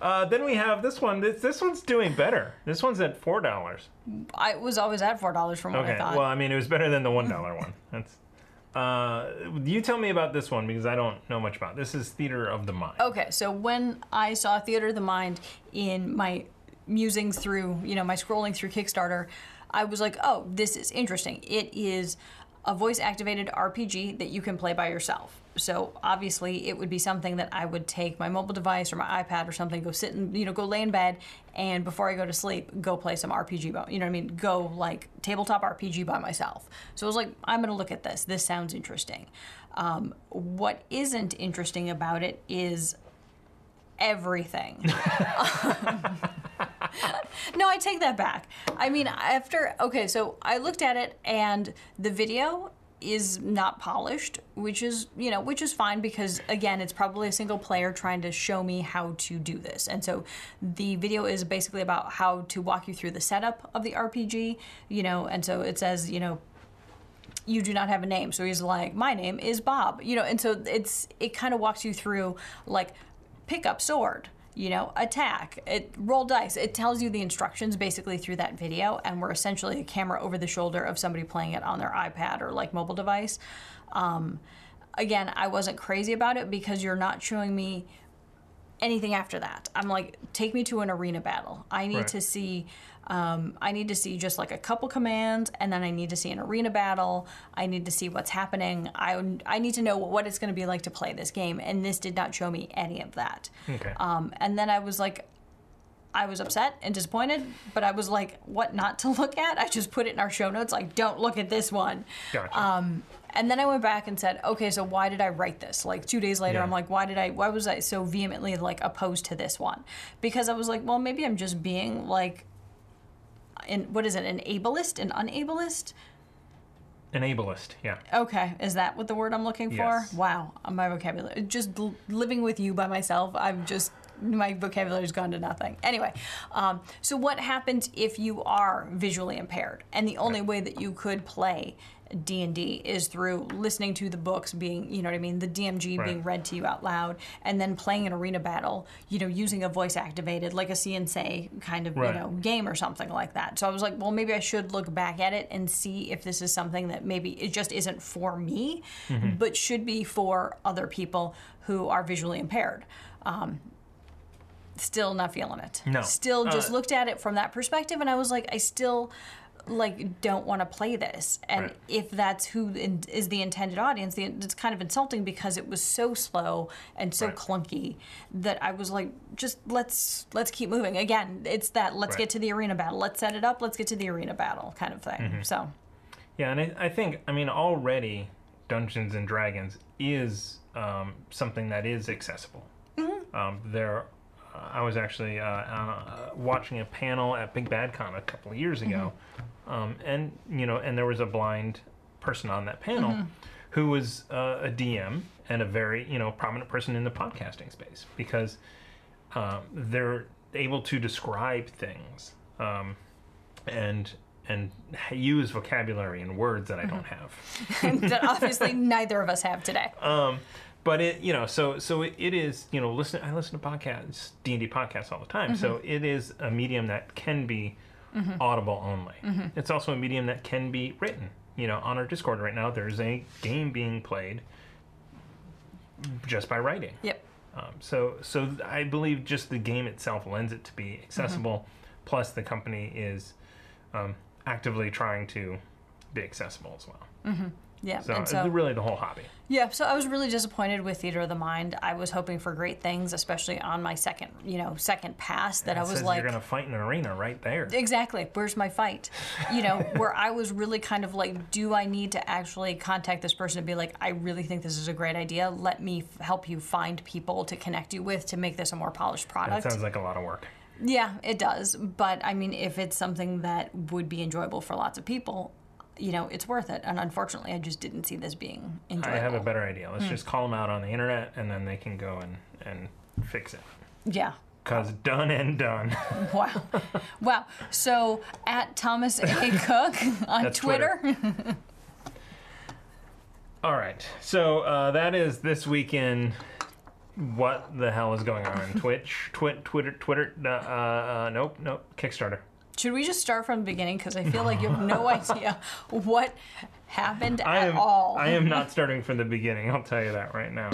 uh, then we have this one. This, this one's doing better. This one's at four dollars. I was always at four dollars from what Okay. I thought. Well, I mean, it was better than the one dollar one. That's. Uh, you tell me about this one because I don't know much about. it. This is Theater of the Mind. okay, so when I saw Theater of the Mind in my musings through, you know, my scrolling through Kickstarter, I was like, oh, this is interesting. It is a voice activated RPG that you can play by yourself. So obviously, it would be something that I would take my mobile device or my iPad or something, go sit and you know, go lay in bed, and before I go to sleep, go play some RPG. By, you know what I mean? Go like tabletop RPG by myself. So I was like, I'm gonna look at this. This sounds interesting. Um, what isn't interesting about it is everything. no, I take that back. I mean, after okay, so I looked at it and the video is not polished, which is, you know, which is fine because again, it's probably a single player trying to show me how to do this. And so the video is basically about how to walk you through the setup of the RPG, you know, and so it says, you know, you do not have a name. So he's like, my name is Bob, you know, and so it's it kind of walks you through like pick up sword, you know, attack, it roll dice. It tells you the instructions basically through that video, and we're essentially a camera over the shoulder of somebody playing it on their iPad or like mobile device. Um, again, I wasn't crazy about it because you're not showing me anything after that. I'm like, take me to an arena battle. I need Right. to see. Um, I need to see just like a couple commands, and then I need to see an arena battle. I need to see what's happening. I I need to know what it's going to be like to play this game, and this did not show me any of that. Okay. Um, and then I was like, I was upset and disappointed, but I was like, what not to look at? I just put it in our show notes, like, don't look at this one. Gotcha. Um, and then I went back and said, okay, so why did I write this? Like two days later, Yeah. I'm like, why did I? Why was I so vehemently like opposed to this one? Because I was like, well, maybe I'm just being like, in what is it, an ableist, an unableist? An ableist, yeah. Okay, is that what the word I'm looking for? Yes. Wow, my vocabulary. Just living with you by myself, I've just my vocabulary's gone to nothing. Anyway, um, so what happens if you are visually impaired, and the only way that you could play D and D is through listening to the books being, you know what I mean, the DMG Right. being read to you out loud, and then playing an arena battle, you know, using a voice activated like a CNC kind of Right. you know game or something like that. So I was like, well, maybe I should look back at it and see if this is something that maybe it just isn't for me, Mm-hmm. but should be for other people who are visually impaired. Um, still not feeling it. No. Still just Uh, looked at it from that perspective, and I was like, I still like don't want to play this and Right. if that's who in, is the intended audience the, it's kind of insulting because it was so slow and so Right. clunky that i was like just let's let's keep moving again it's that let's Right. get to the arena battle let's set it up let's get to the arena battle kind of thing Mm-hmm. so Yeah, and I, I think, I mean, already Dungeons and Dragons is um, something that is accessible. Mm-hmm. Um, there, I was actually uh, uh, watching a panel at Big Bad Con a couple of years ago, Mm-hmm. um, and you know, and there was a blind person on that panel Mm-hmm. who was uh, a DM and a very you know prominent person in the podcasting space because um, they're able to describe things um, and and use vocabulary and words that I don't have. that obviously neither of us have today Um, but it, you know, so so it, it is, you know, listen. I listen to podcasts, D and D podcasts all the time. So mm-hmm. it is a medium that can be mm-hmm. audible only. Mm-hmm. It's also a medium that can be written. You know, on our Discord right now, there's a game being played just by writing. yep Um, so, so I believe just the game itself lends it to be accessible. Plus, the company is um, actively trying to be accessible as well. Yeah So, and so really the whole hobby. Yeah, so I was really disappointed with Theater of the Mind. I was hoping for great things, especially on my second, you know, second pass. That It I was like, you're going to fight in an arena right there. exactly, where's my fight? You know, where I was really kind of like, do I need to actually contact this person and be like, I really think this is a great idea. Let me f- help you find people to connect you with to make this a more polished That product. sounds like a lot of work. Yeah, it does. But I mean, if it's something that would be enjoyable for lots of people, you know, it's worth it. And unfortunately, I just didn't see this being enjoyable. I have a better idea. Let's just call them out on the internet, and then they can go and and fix it. yeah. Cause done and done. Wow. wow. So at Thomas A. Koch on That's Twitter. All right. So uh, that is this weekend. What the hell is going on? Twitch, Twit, Twitter, Twitter. Uh, uh, nope, nope. Kickstarter. Should we just start from the beginning? Because I feel like you have no idea what happened I at am. all. I am not starting from the beginning. I'll tell you that right now.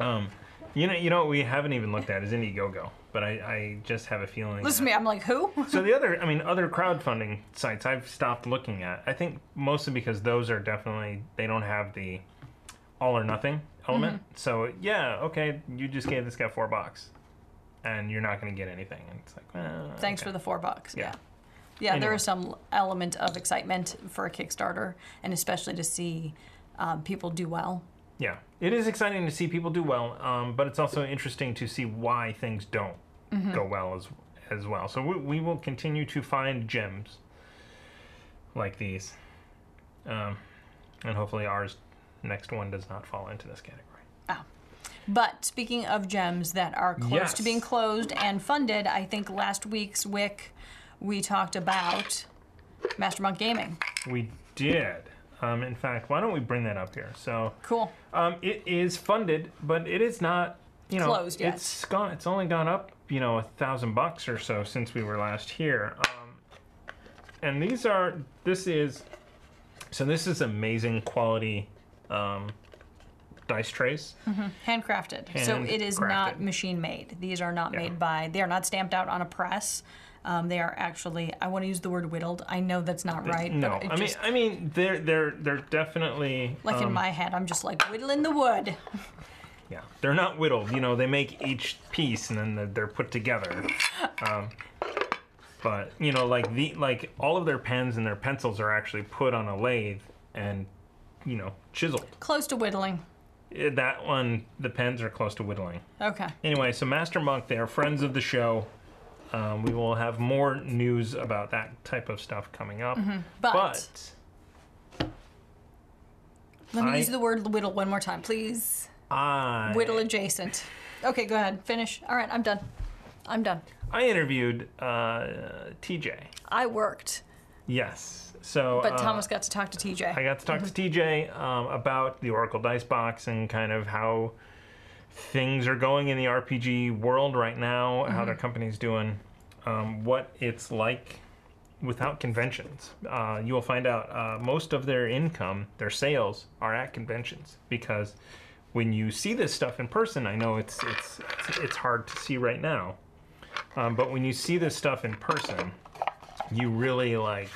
Um, you know, you know what we haven't even looked at is Indiegogo, but I, I just have a feeling. Listen to me. I'm like, who? so the other, I mean, other crowdfunding sites I've stopped looking at. I think mostly because those are definitely they don't have the all or nothing element. Mm-hmm. So yeah, okay, you just gave this guy four bucks, and you're not going to get anything. And it's like, well, Thanks okay. for the four bucks. Yeah. Yeah. Yeah, there Anyway. is some element of excitement for a Kickstarter, and especially to see um, people do well. Yeah, it is exciting to see people do well, um, but it's also interesting to see why things don't Mm-hmm. go well as as well. So we, we will continue to find gems like these, um, and hopefully ours next one does not fall into this category. But speaking of gems that are close Yes. to being closed and funded, I think last week's Wick we talked about Master Monk Gaming. We did. Um, in fact, why don't we bring that up here? So Cool. um, it is funded, but it is not you know, Closed yet. it's gone. It's only gone up, you know, a thousand bucks or so since we were last here. Um, and these are. This is. So this is amazing quality um, dice trays. handcrafted. So it is not machine made. These are not made by. They are not stamped out on a press. Um, they are actually. I want to use the word whittled. I know that's not right. No, I mean, I mean, they're they're they're definitely like in um, my head, I'm just like whittling the wood. Yeah, they're not whittled. You know, they make each piece and then they're, they're put together. Um, but you know, like the like all of their pens and their pencils are actually put on a lathe and you know chiseled. Close to whittling. Eh, That one, the pens are close to whittling. Okay. Anyway, so Master Monk, they are friends of the show. Um, we will have more news about that type of stuff coming up. Mm-hmm. But- but Let me I- use the word whittle one more time, please. I Whittle adjacent. Okay, go ahead. Finish. All right, I'm done. I'm done. I interviewed uh, TeeJay. I worked, Yes. So but uh, Thomas got to talk to TeeJay. I got to talk to TeeJay um, about the Oracle Dice Box and kind of how things are going in the RPG world right now, how their company's doing, um, what it's like without conventions. Uh, you will find out uh, most of their income, their sales, are at conventions because when you see this stuff in person, I know it's it's it's, it's hard to see right now, um, but when you see this stuff in person, you really like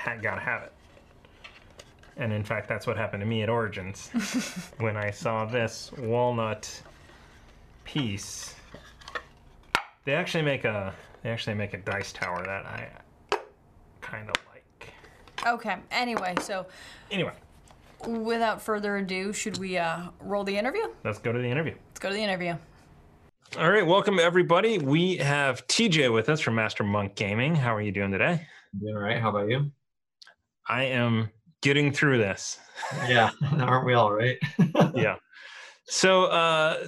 ha- gotta have it. And in fact, that's what happened to me at Origins when I saw this walnut piece. They actually make a they actually make a dice tower that I kind of like. Okay. Anyway, so Anyway, without further ado, should we uh, roll the interview? let's go to the interview. Let's go to the interview. All right, welcome everybody. We have TeeJay with us from Master Monk Gaming. How are you doing today? Doing all right. How about you? I am getting through this. Yeah, aren't we all right? yeah. So, uh,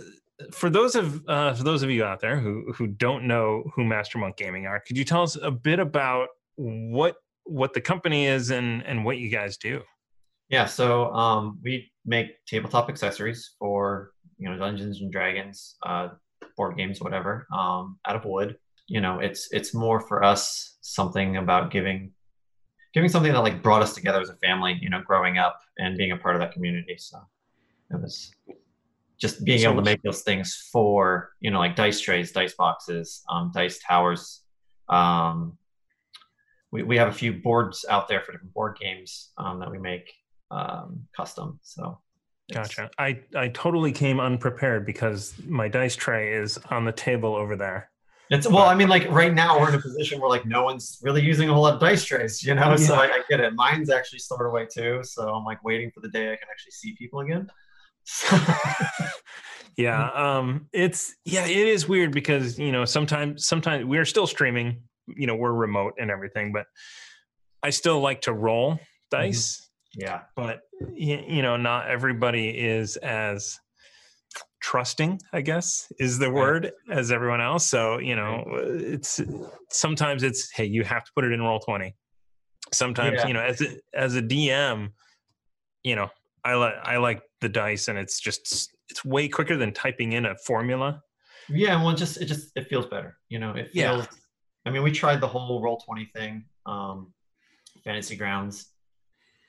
for those of uh, for those of you out there who who don't know who Master Monk Gaming are, could you tell us a bit about what what the company is and and what you guys do? Yeah, so um, we make tabletop accessories for you know Dungeons and Dragons, uh, board games, whatever, um, out of wood. You know, it's it's more for us something about giving giving something that like brought us together as a family. You know, growing up and being a part of that community. So it was just being able to make those things for you know like dice trays, dice boxes, um, dice towers. Um, we, we have a few boards out there for different board games um, that we make um, custom. So Gotcha. I I totally came unprepared because my dice tray is on the table over there. It's well, I mean, like right now we're in a position where like no one's really using a whole lot of dice trays, you know. So I, I get it. Mine's actually stored away too, so I'm like waiting for the day I can actually see people again. Yeah, um, it's yeah, it is weird because you know sometimes sometimes we're still streaming. You know, we're remote and everything, but I still like to roll dice. yeah, but you know not everybody is as trusting i guess is the Right. word as everyone else so you know it's sometimes it's hey you have to put it in Roll20 sometimes Yeah. you know as a, as a dm you know i like i like the dice and it's just it's way quicker than typing in a formula yeah. Well, it just it just it feels better, you know. It Yeah. feels. I mean, we tried the whole Roll20 thing, um, fantasy grounds,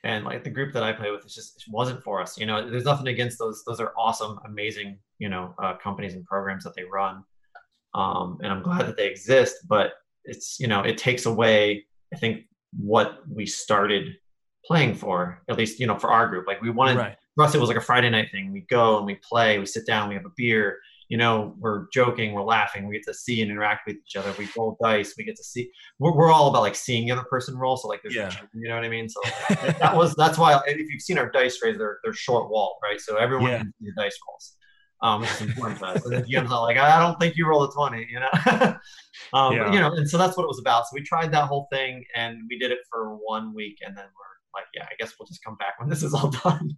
and like the group that I play with, it's just it wasn't for us. You know, there's nothing against those. Those are awesome, amazing, you know, uh, companies and programs that they run, um, and I'm glad that they exist. But it's you know, it takes away, I think, what we started playing for. At least you know, for our group, like we wanted right for us it was like a friday night thing we go and we play we sit down we have a beer you know we're joking we're laughing we get to see and interact with each other we roll dice we get to see we're, we're all about like seeing the other person roll so like there's Yeah. you know what i mean so that was that's why if you've seen our dice trays they're they're short wall right so everyone Yeah. can see the dice rolls um which is important to us and then GM's not like i don't think you rolled a 20 you know um Yeah. but, you know and so that's what it was about so we tried that whole thing and we did it for one week and then we're like yeah i guess we'll just come back when this is all done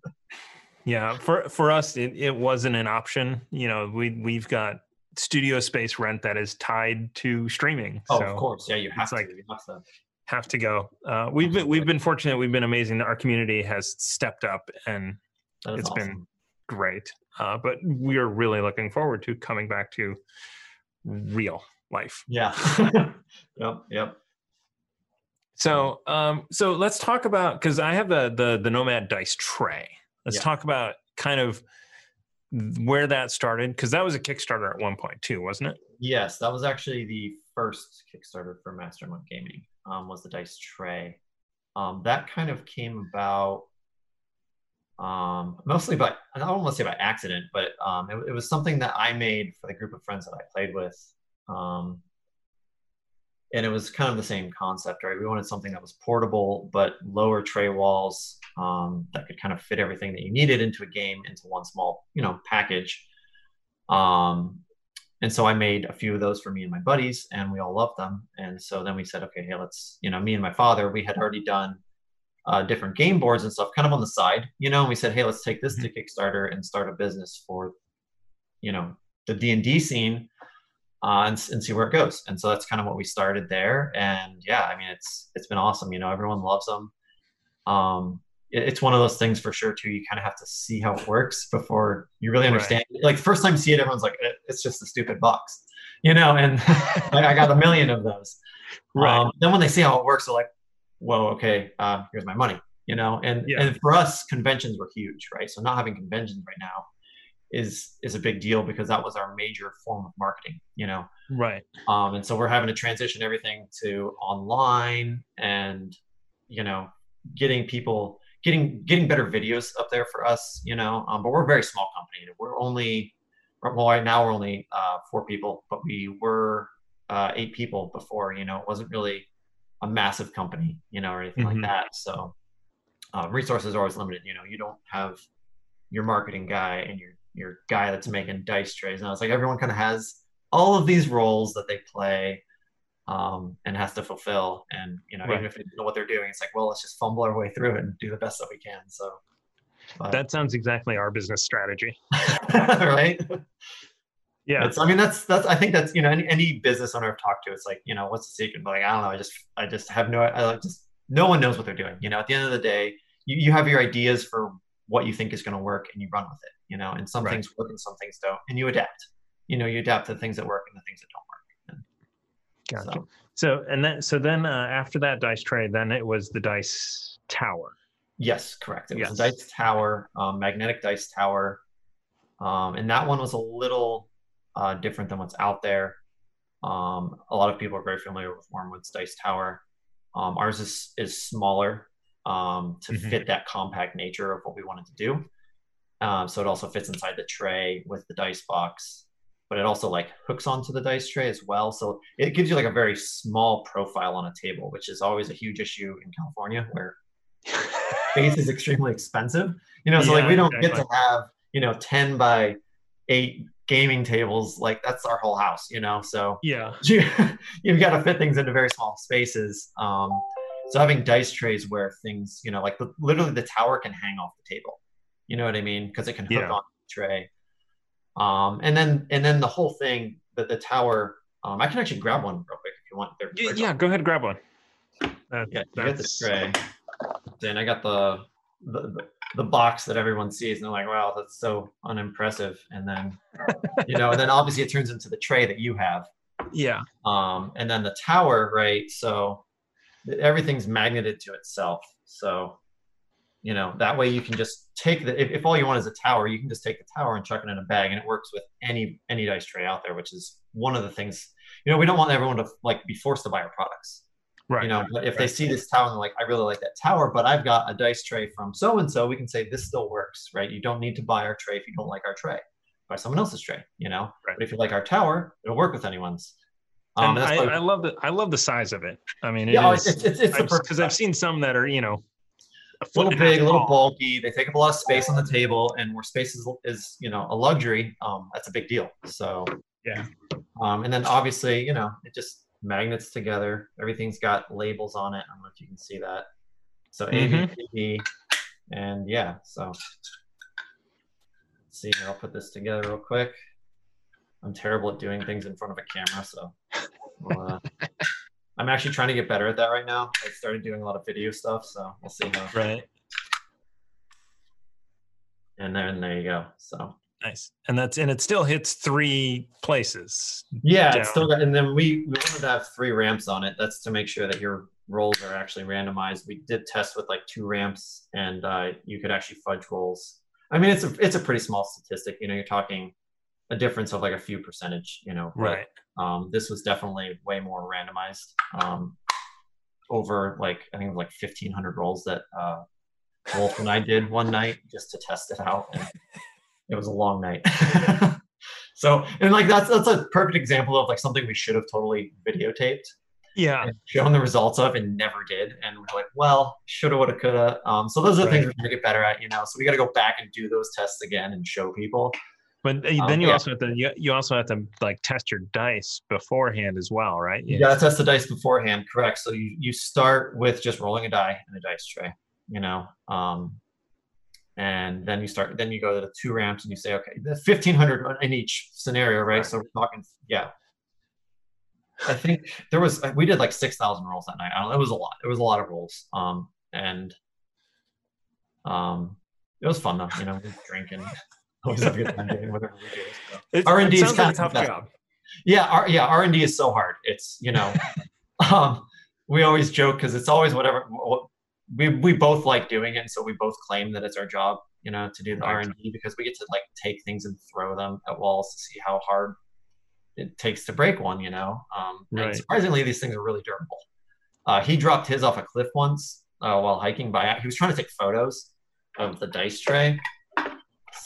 Yeah, for for us, it, it wasn't an option. You know, we we've got studio space rent that is tied to streaming. Oh, so of course. Yeah, you have to. like- you have to. have to go. Uh, we've been we've been fortunate. We've been amazing. Our community has stepped up, and it's awesome. been great. uh, but we're really looking forward to coming back to real life. Yeah. yep. Yep. So, um, so let's talk about because I have the the the Nomad dice tray. Let's Yeah. talk about kind of where that started because that was a Kickstarter at one point too, wasn't it? Yes, that was actually the first Kickstarter for Master Monk Gaming. Um, was the dice tray. Um, that kind of came about um, mostly by I don't want to say by accident, but um, it, it was something that I made for the group of friends that I played with. Um, and it was kind of the same concept, right? We wanted something that was portable, but lower tray walls um, that could kind of fit everything that you needed into a game into one small, you know, package. Um, and so I made a few of those for me and my buddies, and we all loved them. And so then we said, okay, hey, let's, you know, me and my father, we had already done uh, different game boards and stuff, kind of on the side, you know. And we said, hey, let's take this to Kickstarter and start a business for, you know, the D and D scene, uh, and, and see where it goes. And so that's kind of what we started there. And yeah, I mean, it's it's been awesome. You know, everyone loves them. Um, it's one of those things for sure too. You kind of have to see how it works before you really Right. understand. Like the first time you see it, everyone's like, "Eh, "It's just a stupid box," you know. And I got a million of those. Um, then when they see how it works, they're like, "Whoa, okay, uh, here's my money," you know. And Yeah. and for us, conventions were huge, right? So not having conventions right now is is a big deal because that was our major form of marketing, you know. right. Um, and so we're having to transition everything to online and you know getting people getting getting better videos up there for us you know um, but we're a very small company. We're only well right now we're only uh, four people but we were uh, eight people before you know it wasn't really a massive company you know or anything Mhm. like that. So uh, resources are always limited you know you don't have your marketing guy and your your guy that's making dice trays. And it's like everyone kind of has all of these roles that they play um, and has to fulfill. And you know, Right. even if they don't know what they're doing, it's like, well, let's just fumble our way through it and do the best that we can. So, but, That sounds exactly our business strategy. right? Yeah. It's, I mean, that's that's. I think that's you know, any, any business owner I've talked to, it's like, you know, what's the secret? But like, I don't know. I just I just have no. I like just no one knows what they're doing. You know, at the end of the day, you you have your ideas for what you think is going to work, and you run with it. You know, and some Right. things work and some things don't, and you adapt. You know, you adapt to the things that work and the things that don't. Gotcha. So, So and then so then uh, after that dice tray, then it was the dice tower. Yes, correct. It was a dice tower, um, magnetic dice tower, um, and that one was a little uh, different than what's out there. Um, a lot of people are very familiar with Wyrmwood's dice tower. Um, ours is is smaller um, to Mhm. fit that compact nature of what we wanted to do. Um, so it also fits inside the tray with the dice box, but it also like hooks onto the dice tray as well. So it gives you like a very small profile on a table, which is always a huge issue in California where space is extremely expensive. You know, so like we don't get to have, you know, 10 by 8 gaming tables. Like that's our whole house, you know. So yeah. you, you've got to fit things into very small spaces. Um, so having dice trays where things, you know, like the, literally the tower can hang off the table. You know what I mean? Because it can hook Yeah. on the tray. Um, and then and then the whole thing, that the tower. Um, I can actually grab one real quick if you want. Yeah, go ahead, grab one. That, yeah, you get the tray. Then I got the, the the- the box that everyone sees, and they're like, "Wow, that's so unimpressive." And then, you know, and then obviously it turns into the tray that you have. Yeah. Um, and then the tower, right? So everything's magneted to itself. So, you know, that way you can just take the. If, if all you want is a tower, you can just take the tower and chuck it in a bag, and it works with any any dice tray out there, which is one of the things. You know, we don't want everyone to like be forced to buy our products Right. you know but if they see this tower and they're like i really like that tower but i've got a dice tray from so and so we can say this still works right you don't need to buy our tray if you don't like our tray buy someone else's tray you know Right. but if you like our tower it'll work with anyone's um and I, I love the I love the size of it. I mean, it yeah, oh, is it's, it's, it's perfect because I've seen some that are you know a little big a little bulky. They take up a lot of space on the table and where space is, is you know a luxury um that's a big deal. So Yeah. um and then obviously you know it just magnets together. Everything's got labels on it. I don't know if you can see that. So A, B, Mhm. C, D, and yeah so let's see here i'll put this together real quick. I'm terrible at doing things in front of a camera so we'll, uh, i'm actually trying to get better at that right now i started doing a lot of video stuff so we'll see how Right. and then there you go. So Nice. And that's and it still hits three places. Yeah, down. it's still got, and then we we wanted to have three ramps on it. That's to make sure that your rolls are actually randomized. We did test with like two ramps, and uh, you could actually fudge rolls. I mean, it's a it's a pretty small statistic. You know, you're talking a difference of like a few percentage. You know, but, Right. Um, this was definitely way more randomized. Um, over like I think like 1,500 rolls that uh, Wolf and I did one night just to test it out. And it was a long night. so and like that's that's a perfect example of like something we should have totally videotaped Yeah. shown the results of and never did. And we're like, well, shoulda, woulda, coulda. Um, so those are the things we're gonna get better at, you know. So we got to go back and do those tests again and show people. But Um, then you yeah. also have to you, you also have to like test your dice beforehand as well, right? You got to test the dice beforehand, correct? So you you start with just rolling a die in a dice tray, you know. Um, and then you start then you go to the two ramps and you say okay the 1500 in each scenario right, Right. so we're talking yeah i think there was we did like 6000 rolls that night I don't, it was a lot it was a lot of rolls um and um it was fun though you know drinking always have a good time doing whatever we do so. R&D it is sounds like a tough job. yeah R, yeah r&d is so hard. It's you know um we always joke because it's always whatever we, we both like doing it and so we both claim that it's our job you know to do the r&d because we get to like take things and throw them at walls to see how hard it takes to break one you know um and surprisingly these things are really durable. Uh, he dropped his off a cliff once uh, while hiking by he was trying to take photos of the dice tray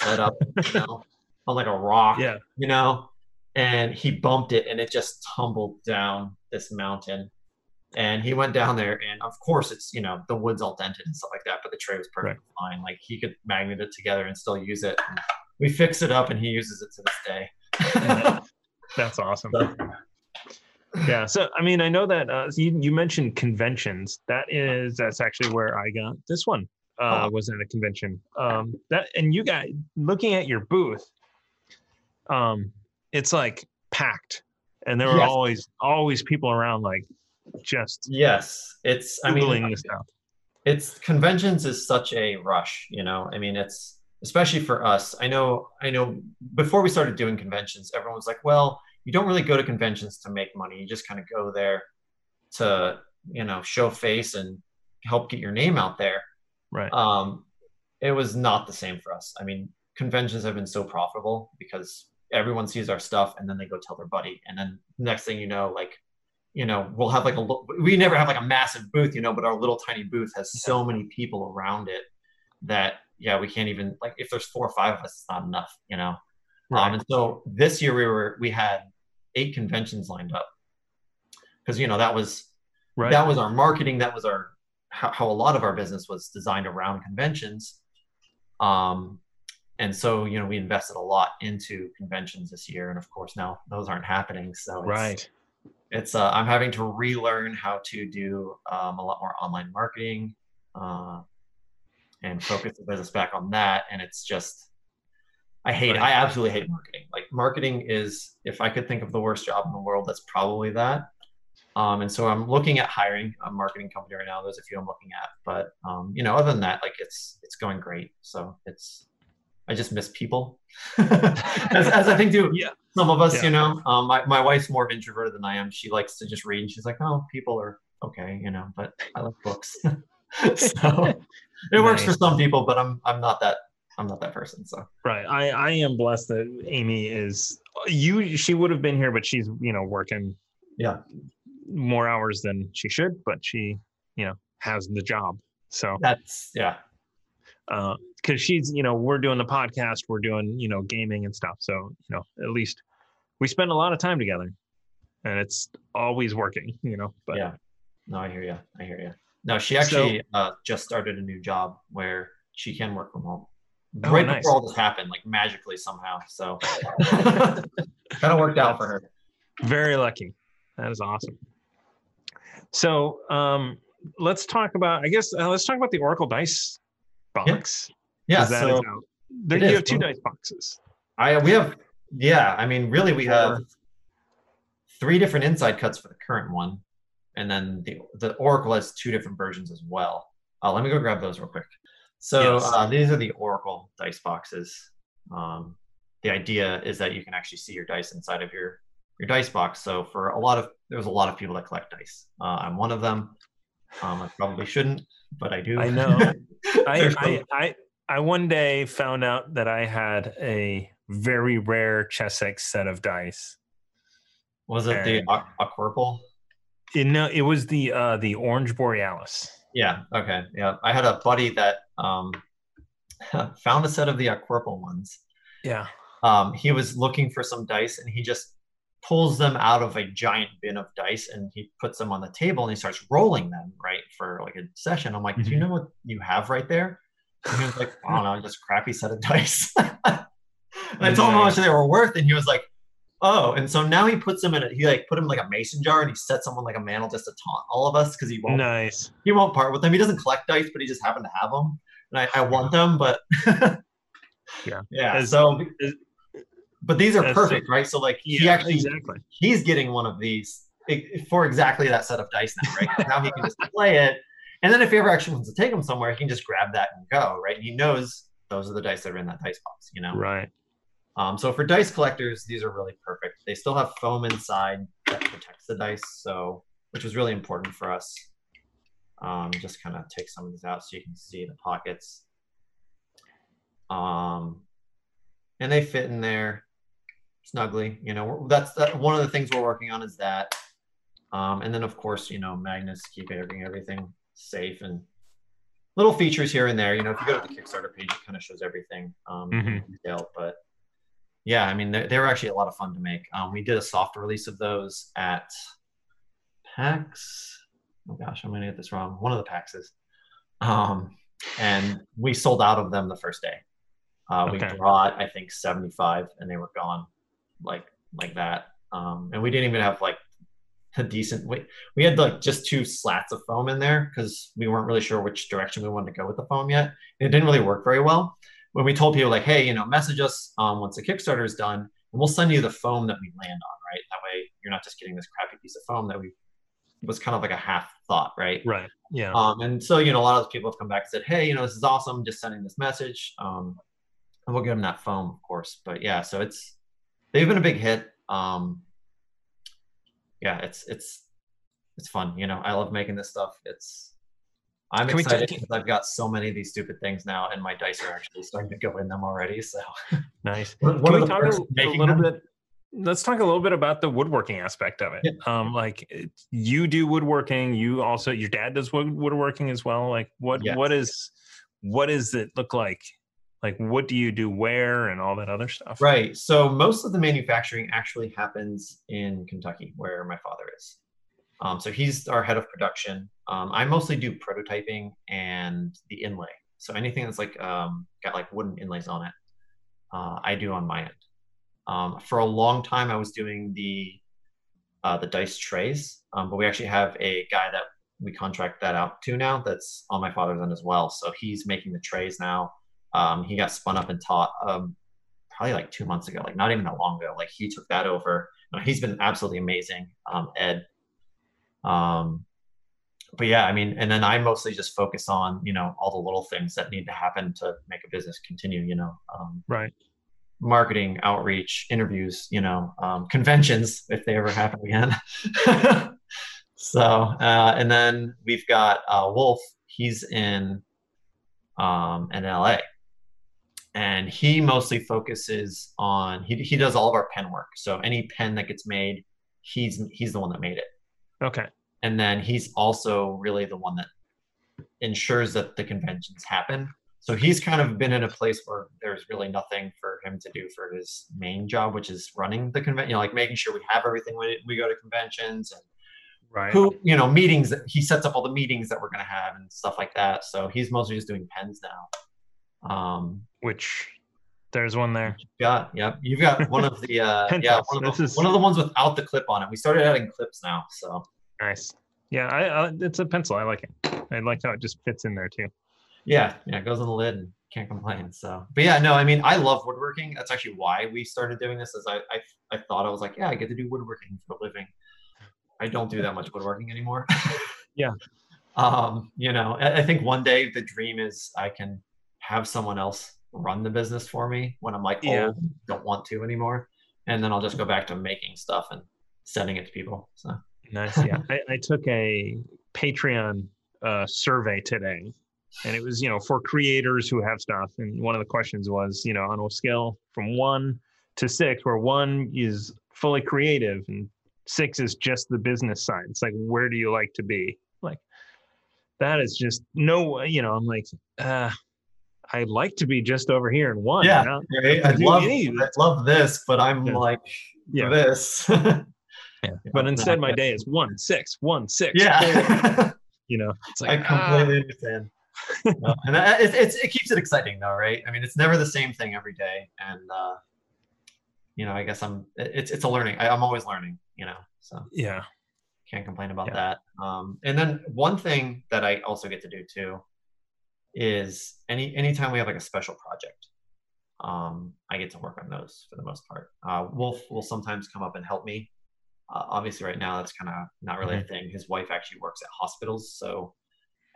set up you know on like a rock Yeah. you know, and he bumped it and it just tumbled down this mountain. And he went down there, and of course, it's you know the wood's all dented and stuff like that, but the tray was perfectly fine. Like he could magnet it together and still use it. And we fixed it up, and he uses it to this day. Yeah. That's awesome. So- Yeah. So I mean, I know that uh, you you mentioned conventions. That is that's actually where I got this one. Uh, Oh. was at a convention. Um, that and you got looking at your booth. Um, it's like packed, and there were Yes. always always people around, like just yes, it's. I mean, it's conventions is such a rush you know i mean it's especially for us i know i know before we started doing conventions everyone was like well you don't really go to conventions to make money you just kind of go there to you know show face and help get your name out there Right. um it was not the same for us i mean conventions have been so profitable because everyone sees our stuff and then they go tell their buddy and then next thing you know like you know we'll have like a we never have like a massive booth you know but our little tiny booth has so many people around it that yeah we can't even like if there's four or five of us it's not enough you know Right. um and so this year we were we had eight conventions lined up because you know that was right. that was our marketing that was our how, how a lot of our business was designed around conventions. Um and so you know we invested a lot into conventions this year. And of course now those aren't happening. So it's, right. it's uh, i'm having to relearn how to do um, a lot more online marketing uh, and focus the business back on that. And it's just i hate Right. i absolutely hate marketing. Like marketing is if i could think of the worst job in the world that's probably that um, and so i'm looking at hiring a marketing company right now there's a few i'm looking at but um, you know other than that like it's it's going great so it's i just miss people as, as i think do Yeah. some of us Yeah. you know um, my, my wife's more introverted than i am she likes to just read and she's like oh people are okay you know but i like books so it works for some people but i'm i'm not that i'm not that person so Right. I I am blessed that Amy is you. She would have been here, but she's you know working yeah more hours than she should, but she you know has the job. So that's yeah Uh because she's you know we're doing the podcast, we're doing you know gaming and stuff. So you know at least we spend a lot of time together, and it's always working. You know. But yeah no i hear you i hear you no she actually uh, just started a new job where she can work from home Oh, right nice. before all this happened like magically somehow so kind of worked out for her Very lucky. That is awesome. So um, let's talk about. I guess uh, let's talk about the Oracle Dice box. yeah 'cause that is so out. There, you is. have two dice boxes. I we have yeah, I mean really we have three different inside cuts for the current one. And then the the Oracle has two different versions as well. Uh, let me go grab those real quick. So Yes. uh, these are the Oracle dice boxes. Um, the idea is that you can actually see your dice inside of your your dice box. So for a lot of there's a lot of people that collect dice. Uh, I'm one of them. Um, I probably shouldn't, but I do. I know. I, I, I, I one day found out that I had a very rare Chessex set of dice. Was it the And- Aqu- Aquerple? It, no, it was the uh, the Orange Borealis. Yeah. Okay. Yeah. I had a buddy that um, found a set of the Aquerple ones. Yeah. Um, he was looking for some dice, and he just pulls them out of a giant bin of dice, and he puts them on the table, and he starts rolling them right for like a session. I'm like, do you Mhm. know what you have right there? And he was like, I don't know, just crappy set of dice. and I told him how much they were worth, and he was like, oh. And so now he puts them in a he like put them in like a mason jar, and he sets them on like a mantle just to taunt all of us because he won't Nice. he won't part with them. He doesn't collect dice, but he just happened to have them, and I, I want them, but Yeah. yeah. As- so, as- but these are as- perfect, right? So like he actually exactly. he's getting one of these for exactly that set of dice now, right? now he can just play it, and then if he ever actually wants to take them somewhere, he can just grab that and go, right? And he knows those are the dice that are in that dice box, you know. Right. Um, so for dice collectors, these are really perfect. They still have foam inside that protects the dice, so which was really important for us. Um, just kind of take some of these out so you can see the pockets. Um, and they fit in there snugly. You know, that's that, one of the things we're working on is that. Um, and then of course, you know, magnets keep everything everything safe and little features here and there. You know, if you go to the Kickstarter page, it kind of shows everything um, in Mhm. detail. But yeah, I mean, they, were actually a lot of fun to make. Um, we did a soft release of those at PAX. Oh gosh, I'm gonna get this wrong. One of the PAXs. Um, and we sold out of them the first day. Uh, we Okay. brought, I think, 75, and they were gone, like like that. Um, and we didn't even have like a decent. We we had like just two slats of foam in there because we weren't really sure which direction we wanted to go with the foam yet. It didn't really work very well. When we told people like, hey, you know, message us um, once the Kickstarter is done, and we'll send you the foam that we land on, right? That way, you're not just getting this crappy piece of foam that we was kind of like a half thought, right? Right. Yeah. Um, and so, you know, a lot of people have come back and said, hey, you know, this is awesome. Just sending this message. Um, and we'll give them that foam, of course. But yeah, so it's, they've been a big hit. Um, yeah, it's, it's, it's fun. You know, I love making this stuff. It's, I'm Can excited because I've got so many of these stupid things now, and my dice are actually starting to go in them already. So, nice. one Can we talk a, a little them- bit? Let's talk a little bit about the woodworking aspect of it. Yeah. Um, like it- you do woodworking. You also your dad does wood, woodworking as well. Like what Yes. what is what does it look like? Like what do you do where and all that other stuff? Right. So most of the manufacturing actually happens in Kentucky, where my father is. Um, so he's our head of production. Um, I mostly do prototyping and the inlay. So anything that's like um, got like wooden inlays on it, uh, I do on my end. Um, for a long time, I was doing the uh, the dice trays, um, but we actually have a guy that we contract that out to now. That's on my father's end as well. So he's making the trays now. Um, he got spun up and taught um, probably like two months ago, like not even that long ago. Like he took that over. He's been absolutely amazing, um, Ed. Um, but yeah, I mean, and then I mostly just focus on you know all the little things that need to happen to make a business continue. You know, um, Right. marketing, outreach, interviews, you know, um, conventions if they ever happen again. so, uh, and then we've got uh, Wolf. He's in um, in LA, and he mostly focuses on he he does all of our pen work. So any pen that gets made, he's he's the one that made it Okay. and then he's also really the one that ensures that the conventions happen so he's kind of been in a place where there's really nothing for him to do for his main job which is running the convention you know like making sure we have everything when we go to conventions and Right. who you know meetings that he sets up all the meetings that we're going to have and stuff like that so he's mostly just doing pens now um Which there's one there. got yep you've got one of the uh yeah one of, the, is- one of the ones without the clip on it we started adding clips now so Nice. Yeah, I, I it's a pencil. I like it. I like how it just fits in there too. Yeah, yeah, it goes on the lid and can't complain. So, but yeah, no, I mean, I love woodworking. That's actually why we started doing this. Is I, I, I thought I was like, yeah, I get to do woodworking for a living. I don't do that much woodworking anymore. Yeah. Um, you know, I, I think one day the dream is I can have someone else run the business for me when I'm like Yeah. old, don't want to anymore, and then I'll just go back to making stuff and sending it to people. So Nice. Yeah. I, I took a Patreon uh, survey today, and it was, you know, for creators who have stuff. And one of the questions was, you know, on a scale from one to six, where one is fully creative and six is just the business side. It's like, where do you like to be? Like, that is just no, you know, I'm like, uh, I'd like to be just over here in one. Yeah, you know? right? I Do love I it. love this, but I'm Yeah. like Yeah. this. Yeah. But instead, my day is one, six, one, six. four, yeah. You know, it's I like, ah. completely understand. No, and that, it, it's, it keeps it exciting though, right? I mean, it's never the same thing every day, and uh, you know, I guess I'm. it- It's it's a learning. I, I'm always learning, you know. So yeah. can't complain about Yeah. that. Um, and then one thing that I also get to do too is any anytime we have like a special project, um, I get to work on those for the most part. Uh, Wolf will sometimes come up and help me. Uh, obviously, right now that's kind of not really a thing. His wife actually works at hospitals, so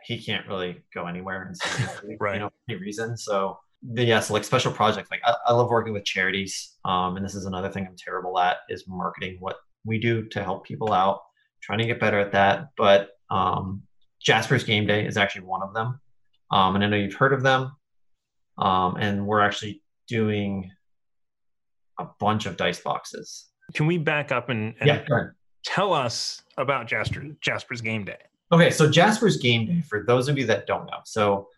he can't really go anywhere and see Right. you know any reason. So the, yeah, so like special projects, like I, I love working with charities. Um, and this is another thing I'm terrible at is marketing what we do to help people out. Trying to get better at that, but um, Jasper's Game Day is actually one of them. Um, and I know you've heard of them. Um, and we're actually doing a bunch of dice boxes. Can we back up and, and Yeah, tell us about Jasper, Jasper's Game Day? Okay, so Jasper's Game Day, for those of you that don't know, so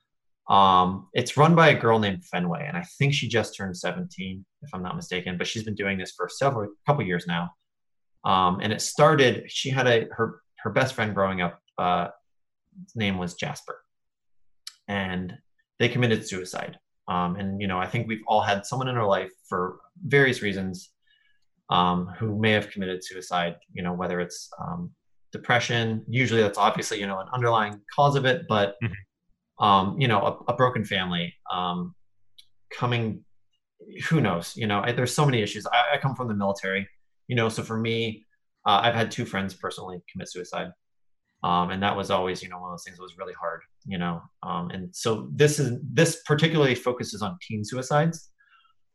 um, it's run by a girl named Fenway, and I think she just turned 17, if I'm not mistaken, but she's been doing this for several couple years now. Um, and it started, she had a her her best friend growing up, uh, his name was Jasper, and they committed suicide. Um, and you know, I think we've all had someone in our life for various reasons um, who may have committed suicide. You know, whether it's um, depression. Usually, that's obviously you know an underlying cause of it, but um, you know, a, a broken family, um, coming, who knows? You know, I, there's so many issues. I, I come from the military, you know, so for me, uh, I've had two friends personally commit suicide. Um, and that was always, you know, one of those things that was really hard, you know. Um, and so this is this particularly focuses on teen suicides,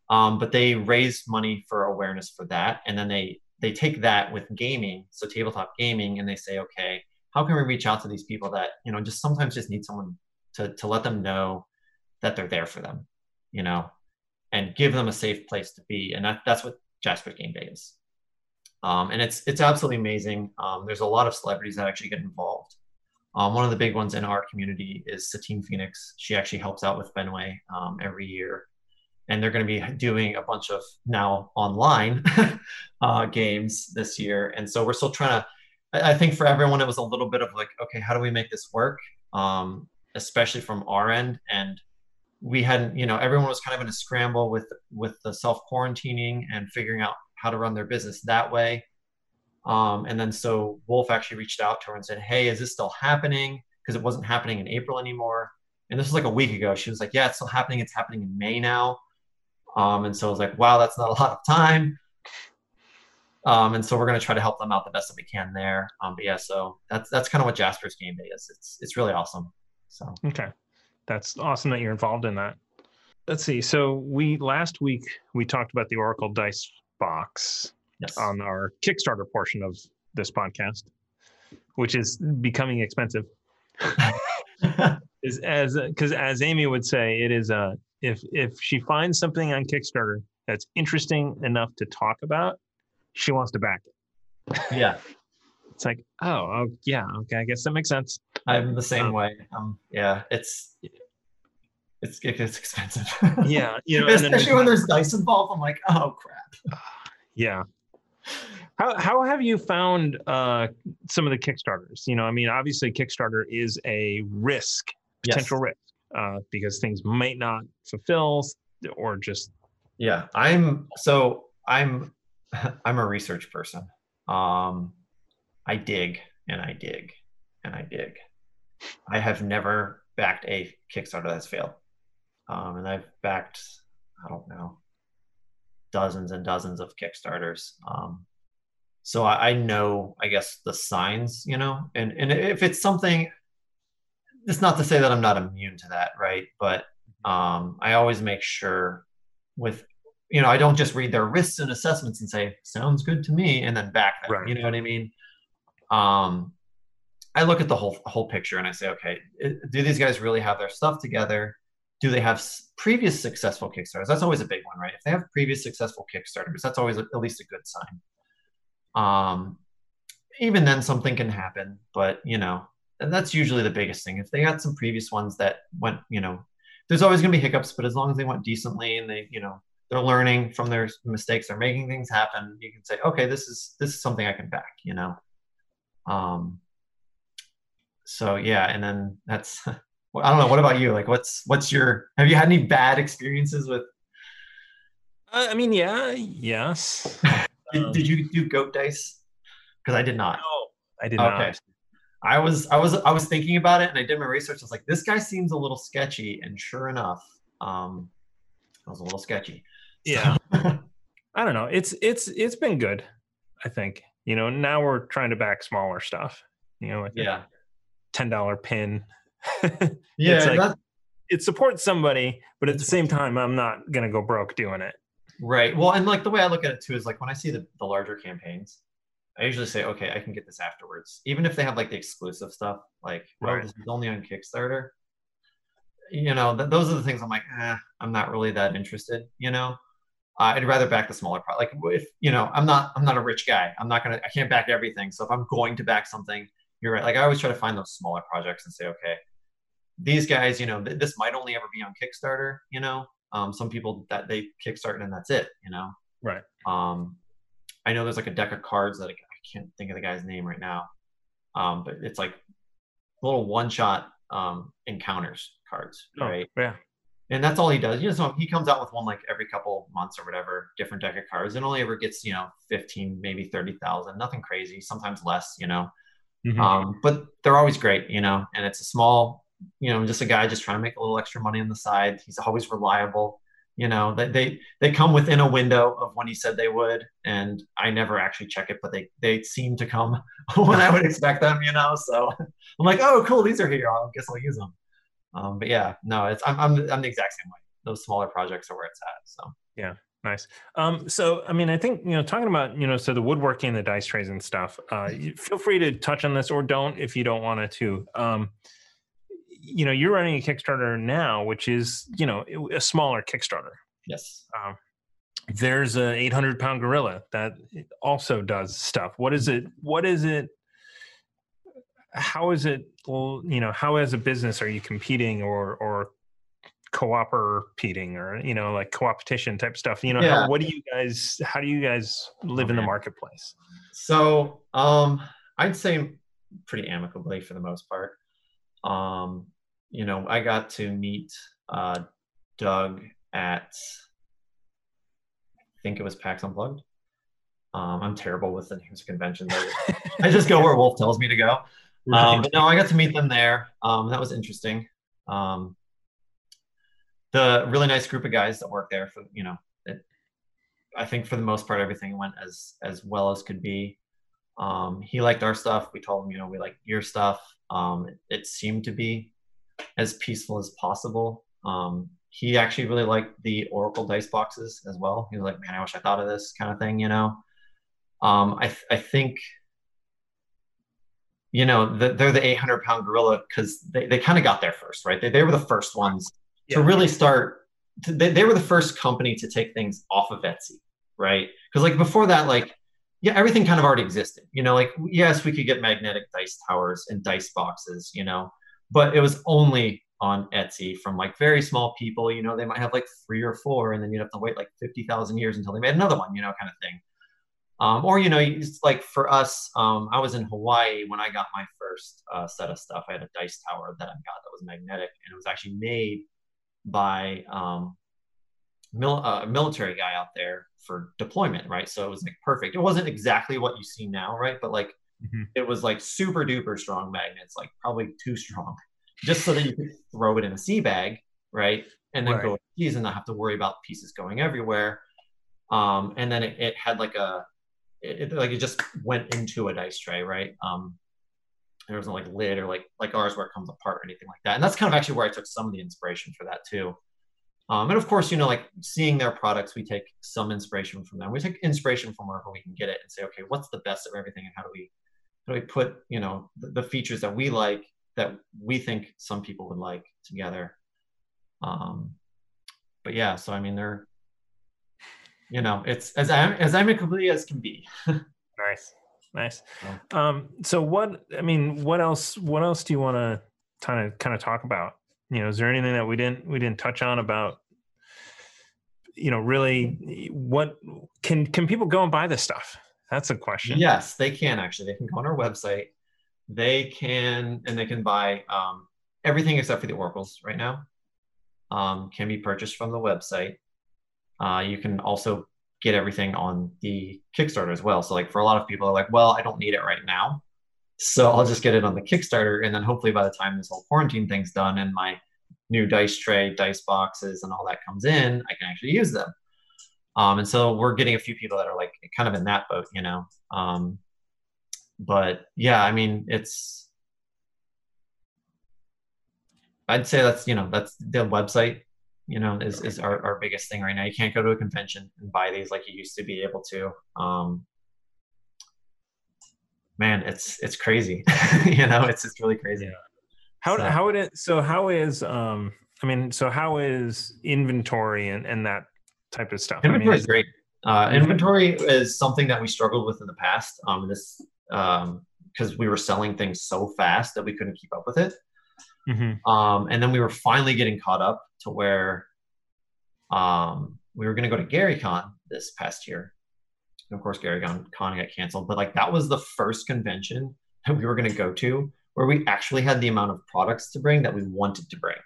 um, but they raise money for awareness for that, and then they they take that with gaming, so tabletop gaming, and they say, okay, how can we reach out to these people that you know just sometimes just need someone to to let them know that they're there for them, you know, and give them a safe place to be, and that, that's what Jasper Game Day is. Um, and it's it's absolutely amazing. Um, there's a lot of celebrities that actually get involved. Um, one of the big ones in our community is Satine Phoenix. She actually helps out with Fenway um, every year, and they're going to be doing a bunch of now online uh, games this year. And so we're still trying to. I, I think for everyone, it was a little bit of like, okay, how do we make this work? Um, especially from our end, and we hadn't, you know, everyone was kind of in a scramble with with the self quarantining and figuring out how to run their business that way. Um, and then so Wolf actually reached out to her and said, Hey, is this still happening? Because it wasn't happening in April anymore. And this was like a week ago. She was like, Yeah, it's still happening. It's happening in May now. Um, and so I was like, Wow, that's not a lot of time. Um, and so we're going to try to help them out the best that we can there. Um, but yeah, so that's that's kind of what Jasper's game day is. It's it's really awesome. So Okay. That's awesome that you're involved in that. Let's see. So we last week we talked about the Oracle Dice box yes, on our Kickstarter portion of this podcast, which is becoming expensive. Is as because as Amy would say, it is a if if she finds something on Kickstarter that's interesting enough to talk about, she wants to back it. yeah, It's like, oh, oh yeah, okay, I guess that makes sense. I'm the same Um, way. Um, yeah, it's it's it gets expensive. Yeah, you know, and then especially when there's dice involved. I'm like, oh crap. Yeah. How how have you found uh, some of the Kickstarters? You know, I mean, obviously Kickstarter is a risk, Yes. potential risk, uh, because things might not fulfill or just Yeah, I'm so I'm I'm a research person. Um, I dig and I dig and I dig. I have never backed a Kickstarter that's failed, um, and I've backed I don't know dozens and dozens of Kickstarters. Um, so I, I know, I guess, the signs, you know, and and if it's something, it's not to say that I'm not immune to that, right? But um, I always make sure with you know I don't just read their risks and assessments and say sounds good to me and then back them. Right. You know what I mean? Um, I look at the whole whole picture and I say, okay, do these guys really have their stuff together? Do they have previous successful Kickstarters? That's always a big one, right? If they have previous successful Kickstarters, that's always at least a good sign. Um, even then, something can happen, but you know, and that's usually the biggest thing. If they got some previous ones that went, you know, there's always going to be hiccups, but as long as they went decently and they, you know, they're learning from their mistakes, they're making things happen. You can say, okay, this is this is something I can back, you know. Um, so yeah, and then that's I don't know. What about you? Like, what's what's your? Have you had any bad experiences with? Uh, I mean, yeah, yes. did, um, did you do goat dice? Because I did not. No, I did okay. not. I was I was I was thinking about it and I did my research. I was like, this guy seems a little sketchy, and sure enough, um, it was a little sketchy. Yeah. I don't know. It's it's it's been good. I think you know now we're trying to back smaller stuff. You know, like yeah, ten dollar pin yeah, like, it supports somebody, but at the same time, I'm not gonna go broke doing it. Right. Well, and like the way I look at it too is like when I see the, the larger campaigns, I usually say, okay, I can get this afterwards. Even if they have like the exclusive stuff, like right. oh, this is only on Kickstarter. You know, th- those are the things I'm like, eh, I'm not really that interested. You know, uh, I'd rather back the smaller part. Like if you know, I'm not, I'm not a rich guy. I'm not gonna, I can't back everything. So if I'm going to back something, you're right. Like I always try to find those smaller projects and say, okay, these guys, you know, th- this might only ever be on Kickstarter. You know, um, some people that they kickstart and that's it. You know, right. Um, I know there's like a deck of cards that I, I can't think of the guy's name right now, um, but it's like little one-shot um, encounters cards, oh, right? Yeah. And that's all he does. You know, so he comes out with one like every couple months or whatever, different deck of cards, and only ever gets you know 15, maybe thirty thousand, nothing crazy. Sometimes less, you know. Mm-hmm. Um, but they're always great, you know, and it's a small you know, just a guy just trying to make a little extra money on the side. He's always reliable. You know, that they they come within a window of when he said they would, and I never actually check it, but they they seem to come when I would expect them. You know, so I'm like, oh, cool, these are here. I guess I'll use them. Um, but yeah, no, it's I'm, I'm I'm the exact same way. Those smaller projects are where it's at. So yeah, Nice. Um, so, I mean, I think you know, talking about you know, so the woodworking, the dice trays, and stuff. Uh, feel free to touch on this, or don't if you don't want to. Um, you know you're running a kickstarter now which is you know a smaller kickstarter. Yes. Um, there's a 800 pound gorilla that also does stuff. What is it what is it how is it you know how as a business are you competing or or cooperating or you know like co-opetition type stuff? You know yeah. how, what do you guys how do you guys live in the marketplace? So um i'd say pretty amicably for the most part um, you know, I got to meet uh, Doug at, I think it was PAX Unplugged. Um, I'm terrible with the names of conventions. I just go where Wolf tells me to go. Um, but no, I got to meet them there. Um, that was interesting. Um, the really nice group of guys that work there for you know, it, I think for the most part everything went as as well as could be. Um, he liked our stuff. We told him, you know, we like your stuff. Um, it, seemed to be as peaceful as possible. Um, he actually really liked the Oracle dice boxes as well. He was like, man, I wish I thought of this kind of thing, you know? Um, I, th- I think, you know, the, they're the 800 pound gorilla because they, they kind of got there first, right? They, they were the first ones yeah. to really start. To, they, they were the first company to take things off of Etsy, right? Because like before that, like yeah, everything kind of already existed. You know, like yes, we could get magnetic dice towers and dice boxes, you know, but it was only on Etsy from like very small people. You know, they might have like three or four, and then you'd have to wait like fifty thousand years until they made another one. You know, kind of thing. Um, or you know, it's like for us, um, I was in Hawaii when I got my first uh, set of stuff. I had a dice tower that I got that was magnetic, and it was actually made by um, mil- uh, military guy out there for deployment, right? So it was like perfect. It wasn't exactly what you see now, right? But like mm-hmm. it was like super duper strong magnets, like probably too strong, just so that you could throw it in a sea bag, right? And then right. go overseas and not have to worry about pieces going everywhere. Um, and then it, it had like a, it, it, like it just went into a dice tray, right? Um, there wasn't like lid or like like ours where it comes apart or anything like that. And that's kind of actually where I took some of the inspiration for that too. Um, and of course, you know, like seeing their products, we take some inspiration from them. We take inspiration from wherever we can get it and say, okay, what's the best of everything, and how do we how do we put you know the, the features that we like that we think some people would like together. Um, but yeah, so I mean, they're you know, it's as I as amicably as can be. nice, nice. Um, so what? I mean, what else? What else do you want to kind of kind of talk about? You know, is there anything that we didn't we didn't touch on about? You know, really, what can can people go and buy this stuff? That's a question. Yes, they can actually. They can go on our website. They can and they can buy um, everything except for the oracles right now. Um, can be purchased from the website. Uh, you can also get everything on the Kickstarter as well. So like for a lot of people are like, well, I don't need it right now. So I'll just get it on the Kickstarter. And then hopefully by the time this whole quarantine thing's done and my new dice tray, dice boxes, and all that comes in, I can actually use them. Um, and so we're getting a few people that are like kind of in that boat, you know. Um, but yeah, I mean, it's I'd say that's you know that's the website you know is, is our, our biggest thing right now you can't go to a convention and buy these like you used to be able to um man it's it's crazy you know it's just really crazy yeah. how so. how would it so how is um i mean so how is inventory and and that type of stuff inventory I mean, is great uh, inventory is something that we struggled with in the past um this um because we were selling things so fast that we couldn't keep up with it Mm-hmm. Um, and then we were finally getting caught up to where um, we were going to go to GaryCon this past year. Of course, GaryCon Con got canceled, but like that was the first convention that we were going to go to where we actually had the amount of products to bring that we wanted to bring.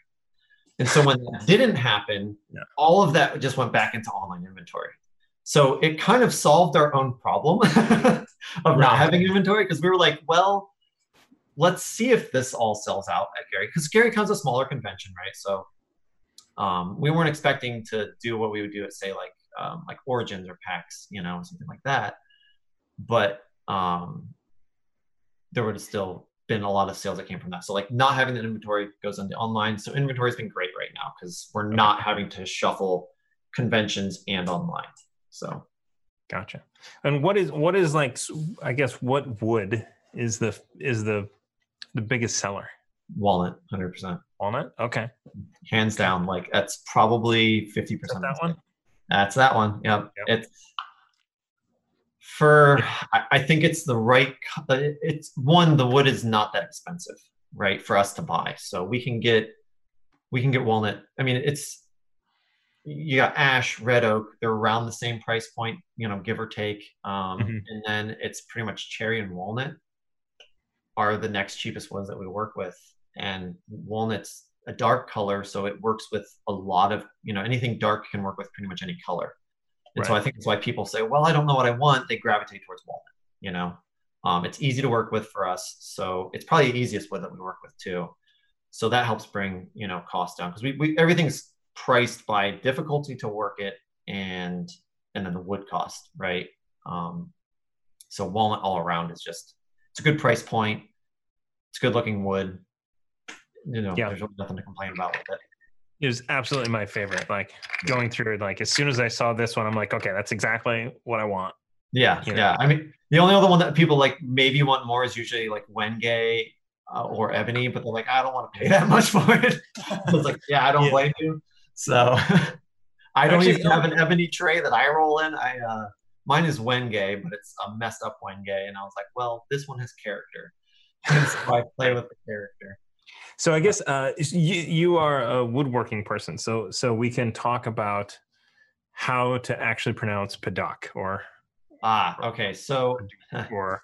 And so when that didn't happen, yeah. all of that just went back into online inventory. So it kind of solved our own problem of right. not having inventory because we were like, well, let's see if this all sells out at Gary because Gary Con's a smaller convention, right? So um, we weren't expecting to do what we would do at say like um, like Origins or PAX, you know, something like that. But um, there would have still been a lot of sales that came from that. So like not having the inventory goes into online. So inventory has been great right now because we're not having to shuffle conventions and online. So gotcha. And what is what is like I guess what would is the is the the biggest seller? Walnut, hundred percent. Walnut, okay. Hands down, like that's probably fifty percent. That one. That's that one. Yep. yep. It's for. I think it's the right. It's one. The wood is not that expensive, right, for us to buy. So we can get, we can get walnut. I mean, it's you got ash, red oak. They're around the same price point, you know, give or take. Um, mm-hmm. And then it's pretty much cherry and walnut are the next cheapest ones that we work with. And walnut's a dark color, so it works with a lot of, you know, anything dark can work with pretty much any color. And right. so I think that's why people say, well, I don't know what I want. They gravitate towards walnut, you know. Um, it's easy to work with for us. So it's probably the easiest wood that we work with too. So that helps bring, you know, costs down because we, we everything's priced by difficulty to work it and and then the wood cost, right? Um, so walnut all around is just it's a good price point. It's good looking wood. You know, yeah. there's nothing to complain about with it. It was absolutely my favorite. Like going through, like as soon as I saw this one, I'm like, okay, that's exactly what I want. Yeah, you know? yeah. I mean, the only other one that people like maybe want more is usually like Wenge uh, or Ebony, but they're like, I don't want to pay that much for it. so it's like, yeah, I don't yeah. blame you. So I don't Actually, even have an Ebony tray that I roll in. I uh, Mine is Wenge, but it's a messed up Wenge. And I was like, well, this one has character. And so I play with the character. So I guess uh, you you are a woodworking person, so so we can talk about how to actually pronounce Paduk or ah okay so or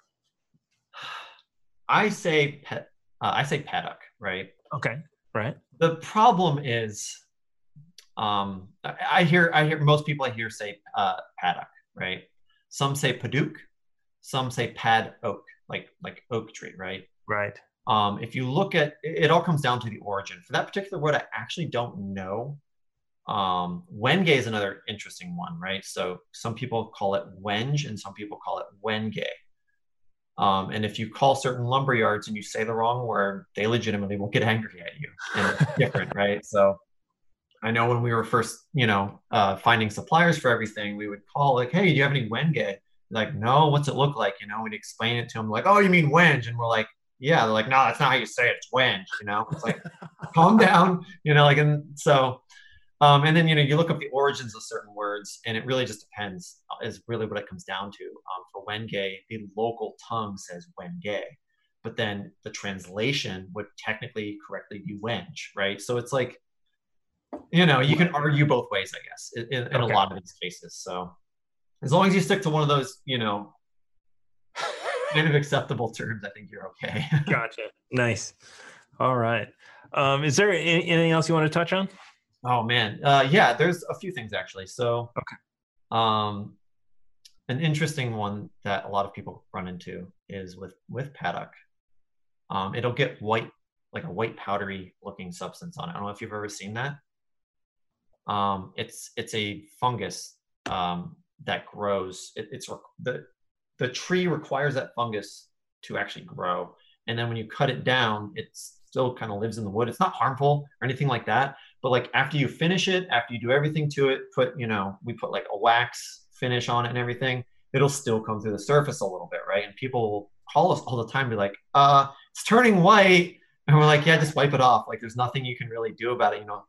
I say pet uh, I say Paddock right okay right the problem is um I hear I hear most people I hear say uh, Paddock right some say Paduk, some say Pad Oak, like like oak tree, right? Right. Um, if you look at it, all comes down to the origin. For that particular word, I actually don't know. Um, Wenge is another interesting one, right? So some people call it Wenge and some people call it Wenge. Um, and if you call certain lumber yards and you say the wrong word, they legitimately will get angry at you. And it's different, right? So I know when we were first, you know, uh, finding suppliers for everything, we would call like, "Hey, do you have any Wenge?" Like, no, what's it look like? You know, we'd explain it to them, like, "Oh, you mean wenge?" And we're like, "Yeah." They're like, "No, that's not how you say it. It's wenge." You know, it's like, calm down. You know, like, and so, um, and then you know, you look up the origins of certain words, and it really just depends. uh, Is really what it comes down to. Um, for Wenge, the local tongue says Wenge, but then the translation would technically correctly be wenge, right? So it's like you know you can argue both ways i guess in, in, in Okay. a lot of these cases so as long as you stick to one of those you know kind of acceptable terms i think you're okay gotcha. Nice. All right. Um, is there any, anything else you want to touch on? oh man uh, yeah there's a few things actually so Okay. um an interesting one that a lot of people run into is with with paddock um it'll get white like a white powdery looking substance on it i don't know if you've ever seen that um it's it's a fungus um that grows it, it's the the tree requires that fungus to actually grow. And then when you cut it down it still kind of lives in the wood. It's not harmful or anything like that. But like after you finish it after you do everything to it put you know we put like a wax finish on it and everything it'll still come through the surface a little bit right? And people will call us all the time be like uh it's turning white. And we're like yeah just wipe it off. Like there's nothing you can really do about it. You know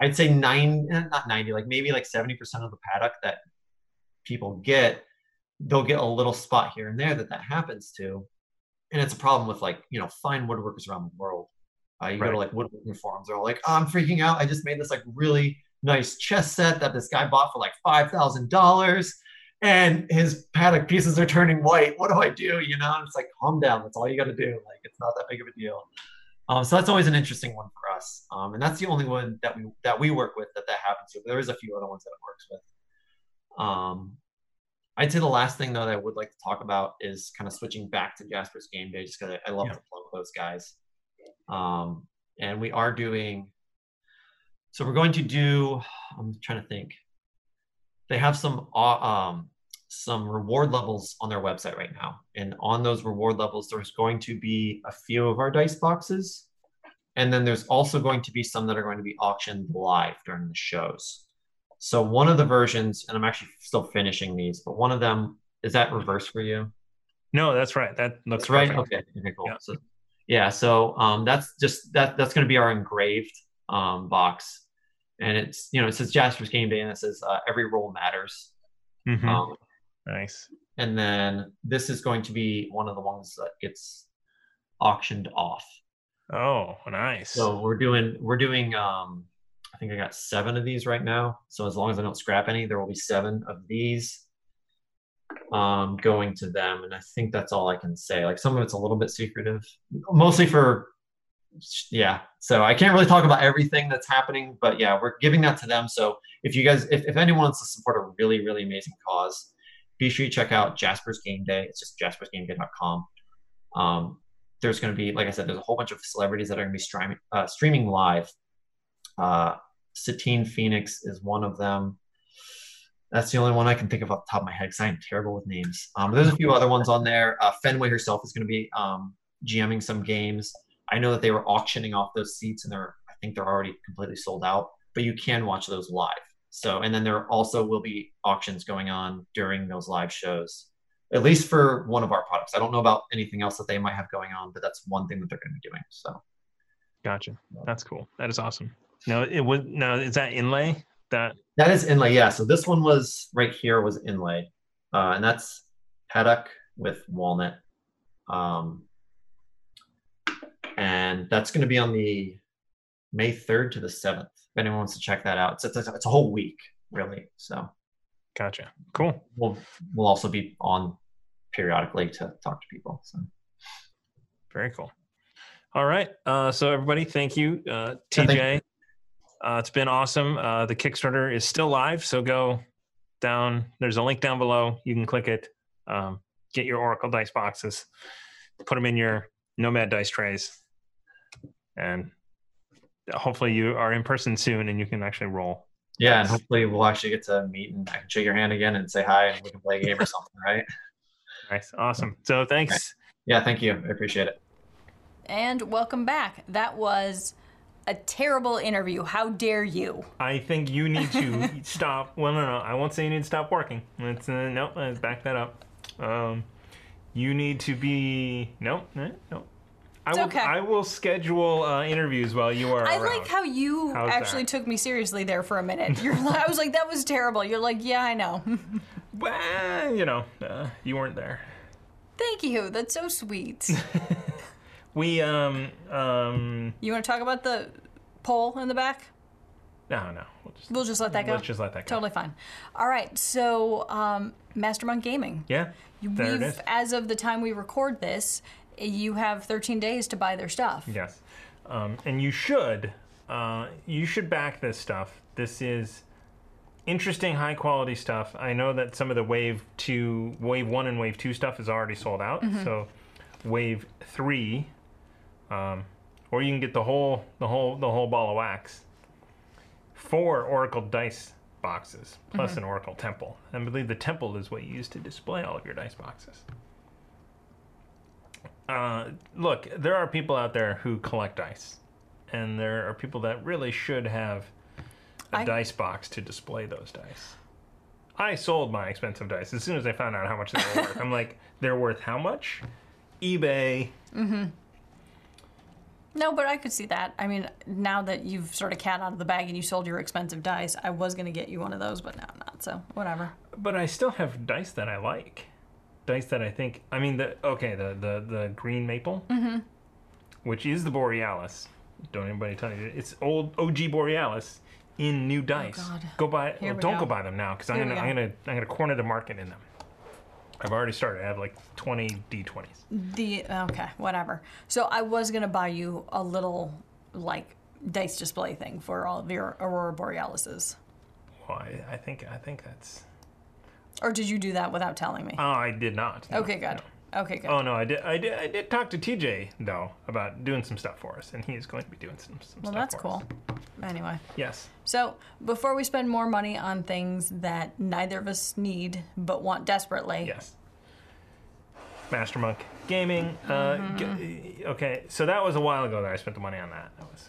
i'd say nine eh, not 90 like maybe like 70% of the paddock that people get they'll get a little spot here and there that that happens to. And it's a problem with like you know fine woodworkers around the world uh, you go to like woodworking forums they're all like oh, i'm freaking out. I just made this like really nice chess set that this guy bought for like five thousand dollars and his paddock pieces are turning white. What do i do? You know and it's like calm down. That's all you got to do. Like it's not that big of a deal. Um, so that's always an interesting one for us. Um, and that's the only one that we that we work with that that happens to but there is a few other ones that it works with. Um, I'd say the last thing though that I would like to talk about is kind of switching back to Jasper's Game Day, just because I, I love Yeah. to plug those guys. Um, and we are doing. So we're going to do. I'm trying to think. They have some uh, um, some reward levels on their website right now, and on those reward levels, there's going to be a few of our dice boxes, and then there's also going to be some that are going to be auctioned live during the shows. So one of the versions, and I'm actually still finishing these, but one of them is that reverse for you. No, that's right. That looks That's right. Okay. Okay. Cool. Yeah. So, yeah. So um, that's just that. That's going to be our engraved um, box, and it's you know it says Jasper's Game Day, and it says uh, every roll matters. Mhm. Um, nice. and then this is going to be one of the ones that gets auctioned off. Oh, nice. So we're doing we're doing um I think I got seven of these right now. So as long as I don't scrap any, there will be seven of these um going to them. And I think that's all I can say. Like some of it's a little bit secretive. Mostly for yeah. So I can't really talk about everything that's happening, but yeah, we're giving that to them. So if you guys if, if anyone wants to support a really, really amazing cause, be sure you check out Jasper's Game Day. It's just jaspersgameday.com. Um, there's going to be, like I said, there's a whole bunch of celebrities that are going to be streaming, uh, streaming live. Uh, Satine Phoenix is one of them. That's the only one I can think of off the top of my head because I am terrible with names. Um, there's a few other ones on there. Uh, Fenway herself is going to be um, GMing some games. I know that they were auctioning off those seats and they're, I think they're already completely sold out, but you can watch those live. So, and then there also will be auctions going on during those live shows at least for one of our products. I don't know about anything else that they might have going on, but that's one thing that they're going to be doing. So Gotcha. That's cool. That is awesome. No, it was no. Is that inlay? That that is inlay. Yeah. So this one was right here was inlay, uh, and that's paddock with walnut, um, and that's going to be on the May third to the seventh. If anyone wants to check that out, it's it's, a- it's a whole week really. So gotcha. Cool. we'll we'll also be on periodically to talk to people. So Very cool. All right. Uh, so everybody, thank you, uh, TeeJay. Uh, it's been awesome. Uh, the Kickstarter is still live, so go down. There's a link down below. You can click it. Um, get your Oracle dice boxes, put them in your Nomad dice trays, and hopefully you are in person soon and you can actually roll. Yeah, and hopefully we'll actually get to meet and I can shake your hand again and say hi and we can play a game or something, right? Nice. Awesome. So thanks. Yeah, thank you. I appreciate it. And welcome back. That was a terrible interview. How dare you? I think you need to stop. Well, no, no, I won't say you need to stop working. Let's uh, no, let's back that up. Um, you need to be no, no, no. I will. okay. I will schedule uh, interviews while you are. I around. like how you How's actually that? took me seriously there for a minute. You're like, I was like, that was terrible. You're like, yeah, I know. Well, you know, uh, you weren't there. Thank you. That's so sweet. We um um You want to talk about the poll in the back? no no. We'll just, We'll just let that go. Let's just let that go. Totally fine. All right. So, um, Master Monk Gaming. Yeah. There it We've, is. as of the time we record this, you have 13 days to buy their stuff. Yes, um, and you should uh, you should back this stuff. This is interesting, high quality stuff. I know that some of the Wave two, Wave one, and Wave two stuff is already sold out. Mm-hmm. So Wave three, um, or you can get the whole the whole the whole ball of wax. Four Oracle dice boxes plus Mm-hmm. an Oracle temple. I believe the temple is what you use to display all of your dice boxes. Uh, look, there are people out there who collect dice, and there are people that really should have a I- dice box to display those dice. I sold my expensive dice as soon as I found out how much they were worth. I'm like, they're worth how much? eBay. No, but I could see that. I mean, now that you've sort of cat out of the bag and you sold your expensive dice, I was going to get you one of those, but now I'm not. So, whatever. But I still have dice that I like. Dice that I think. I mean, the okay, the the the green maple, mm-hmm. which is the Borealis. Don't anybody tell you it's old OG Borealis in new dice. Oh, God. Go buy. Here well, don't go. go buy them now because I'm gonna I'm gonna I'm gonna corner the market in them. I've already started. I have like 20 D20s. The okay, whatever. So I was gonna buy you a little like dice display thing for all of your Aurora Borealises. Well, I, I think I think that's. Or did you do that without telling me? Oh, I did not. no, okay, good. no. Okay, good. Oh no, I did. I did. I did talk to TeeJay though about doing some stuff for us, and he is going to be doing some, some well, stuff. that's for cool. Us. Anyway, Yes. so before we spend more money on things that neither of us need but want desperately, Yes. Master Monk Gaming. Uh, Mm-hmm. g- okay, so that was a while ago that I spent the money on that. That was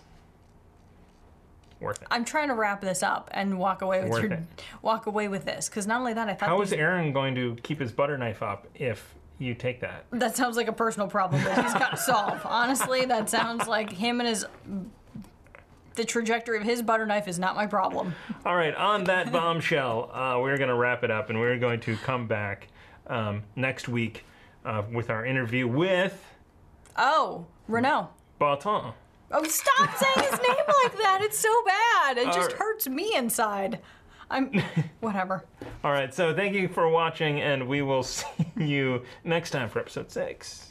worth it. I'm trying to wrap this up and walk away with Worth your, it. walk away with this because not only that, I thought How is these- Aaron going to keep his butter knife up if you take that? that sounds like a personal problem that he's got to solve. Honestly, that sounds like him and his the trajectory of his butter knife is not my problem. All right, on that bombshell, uh, we're going to wrap it up, and we're going to come back um, next week uh, with our interview with Oh, Renault. Baton. Oh, stop saying his name like that. It's so bad. It just Alright. hurts me inside. I'm whatever. All right, so thank you for watching, and we will see you next time for episode six.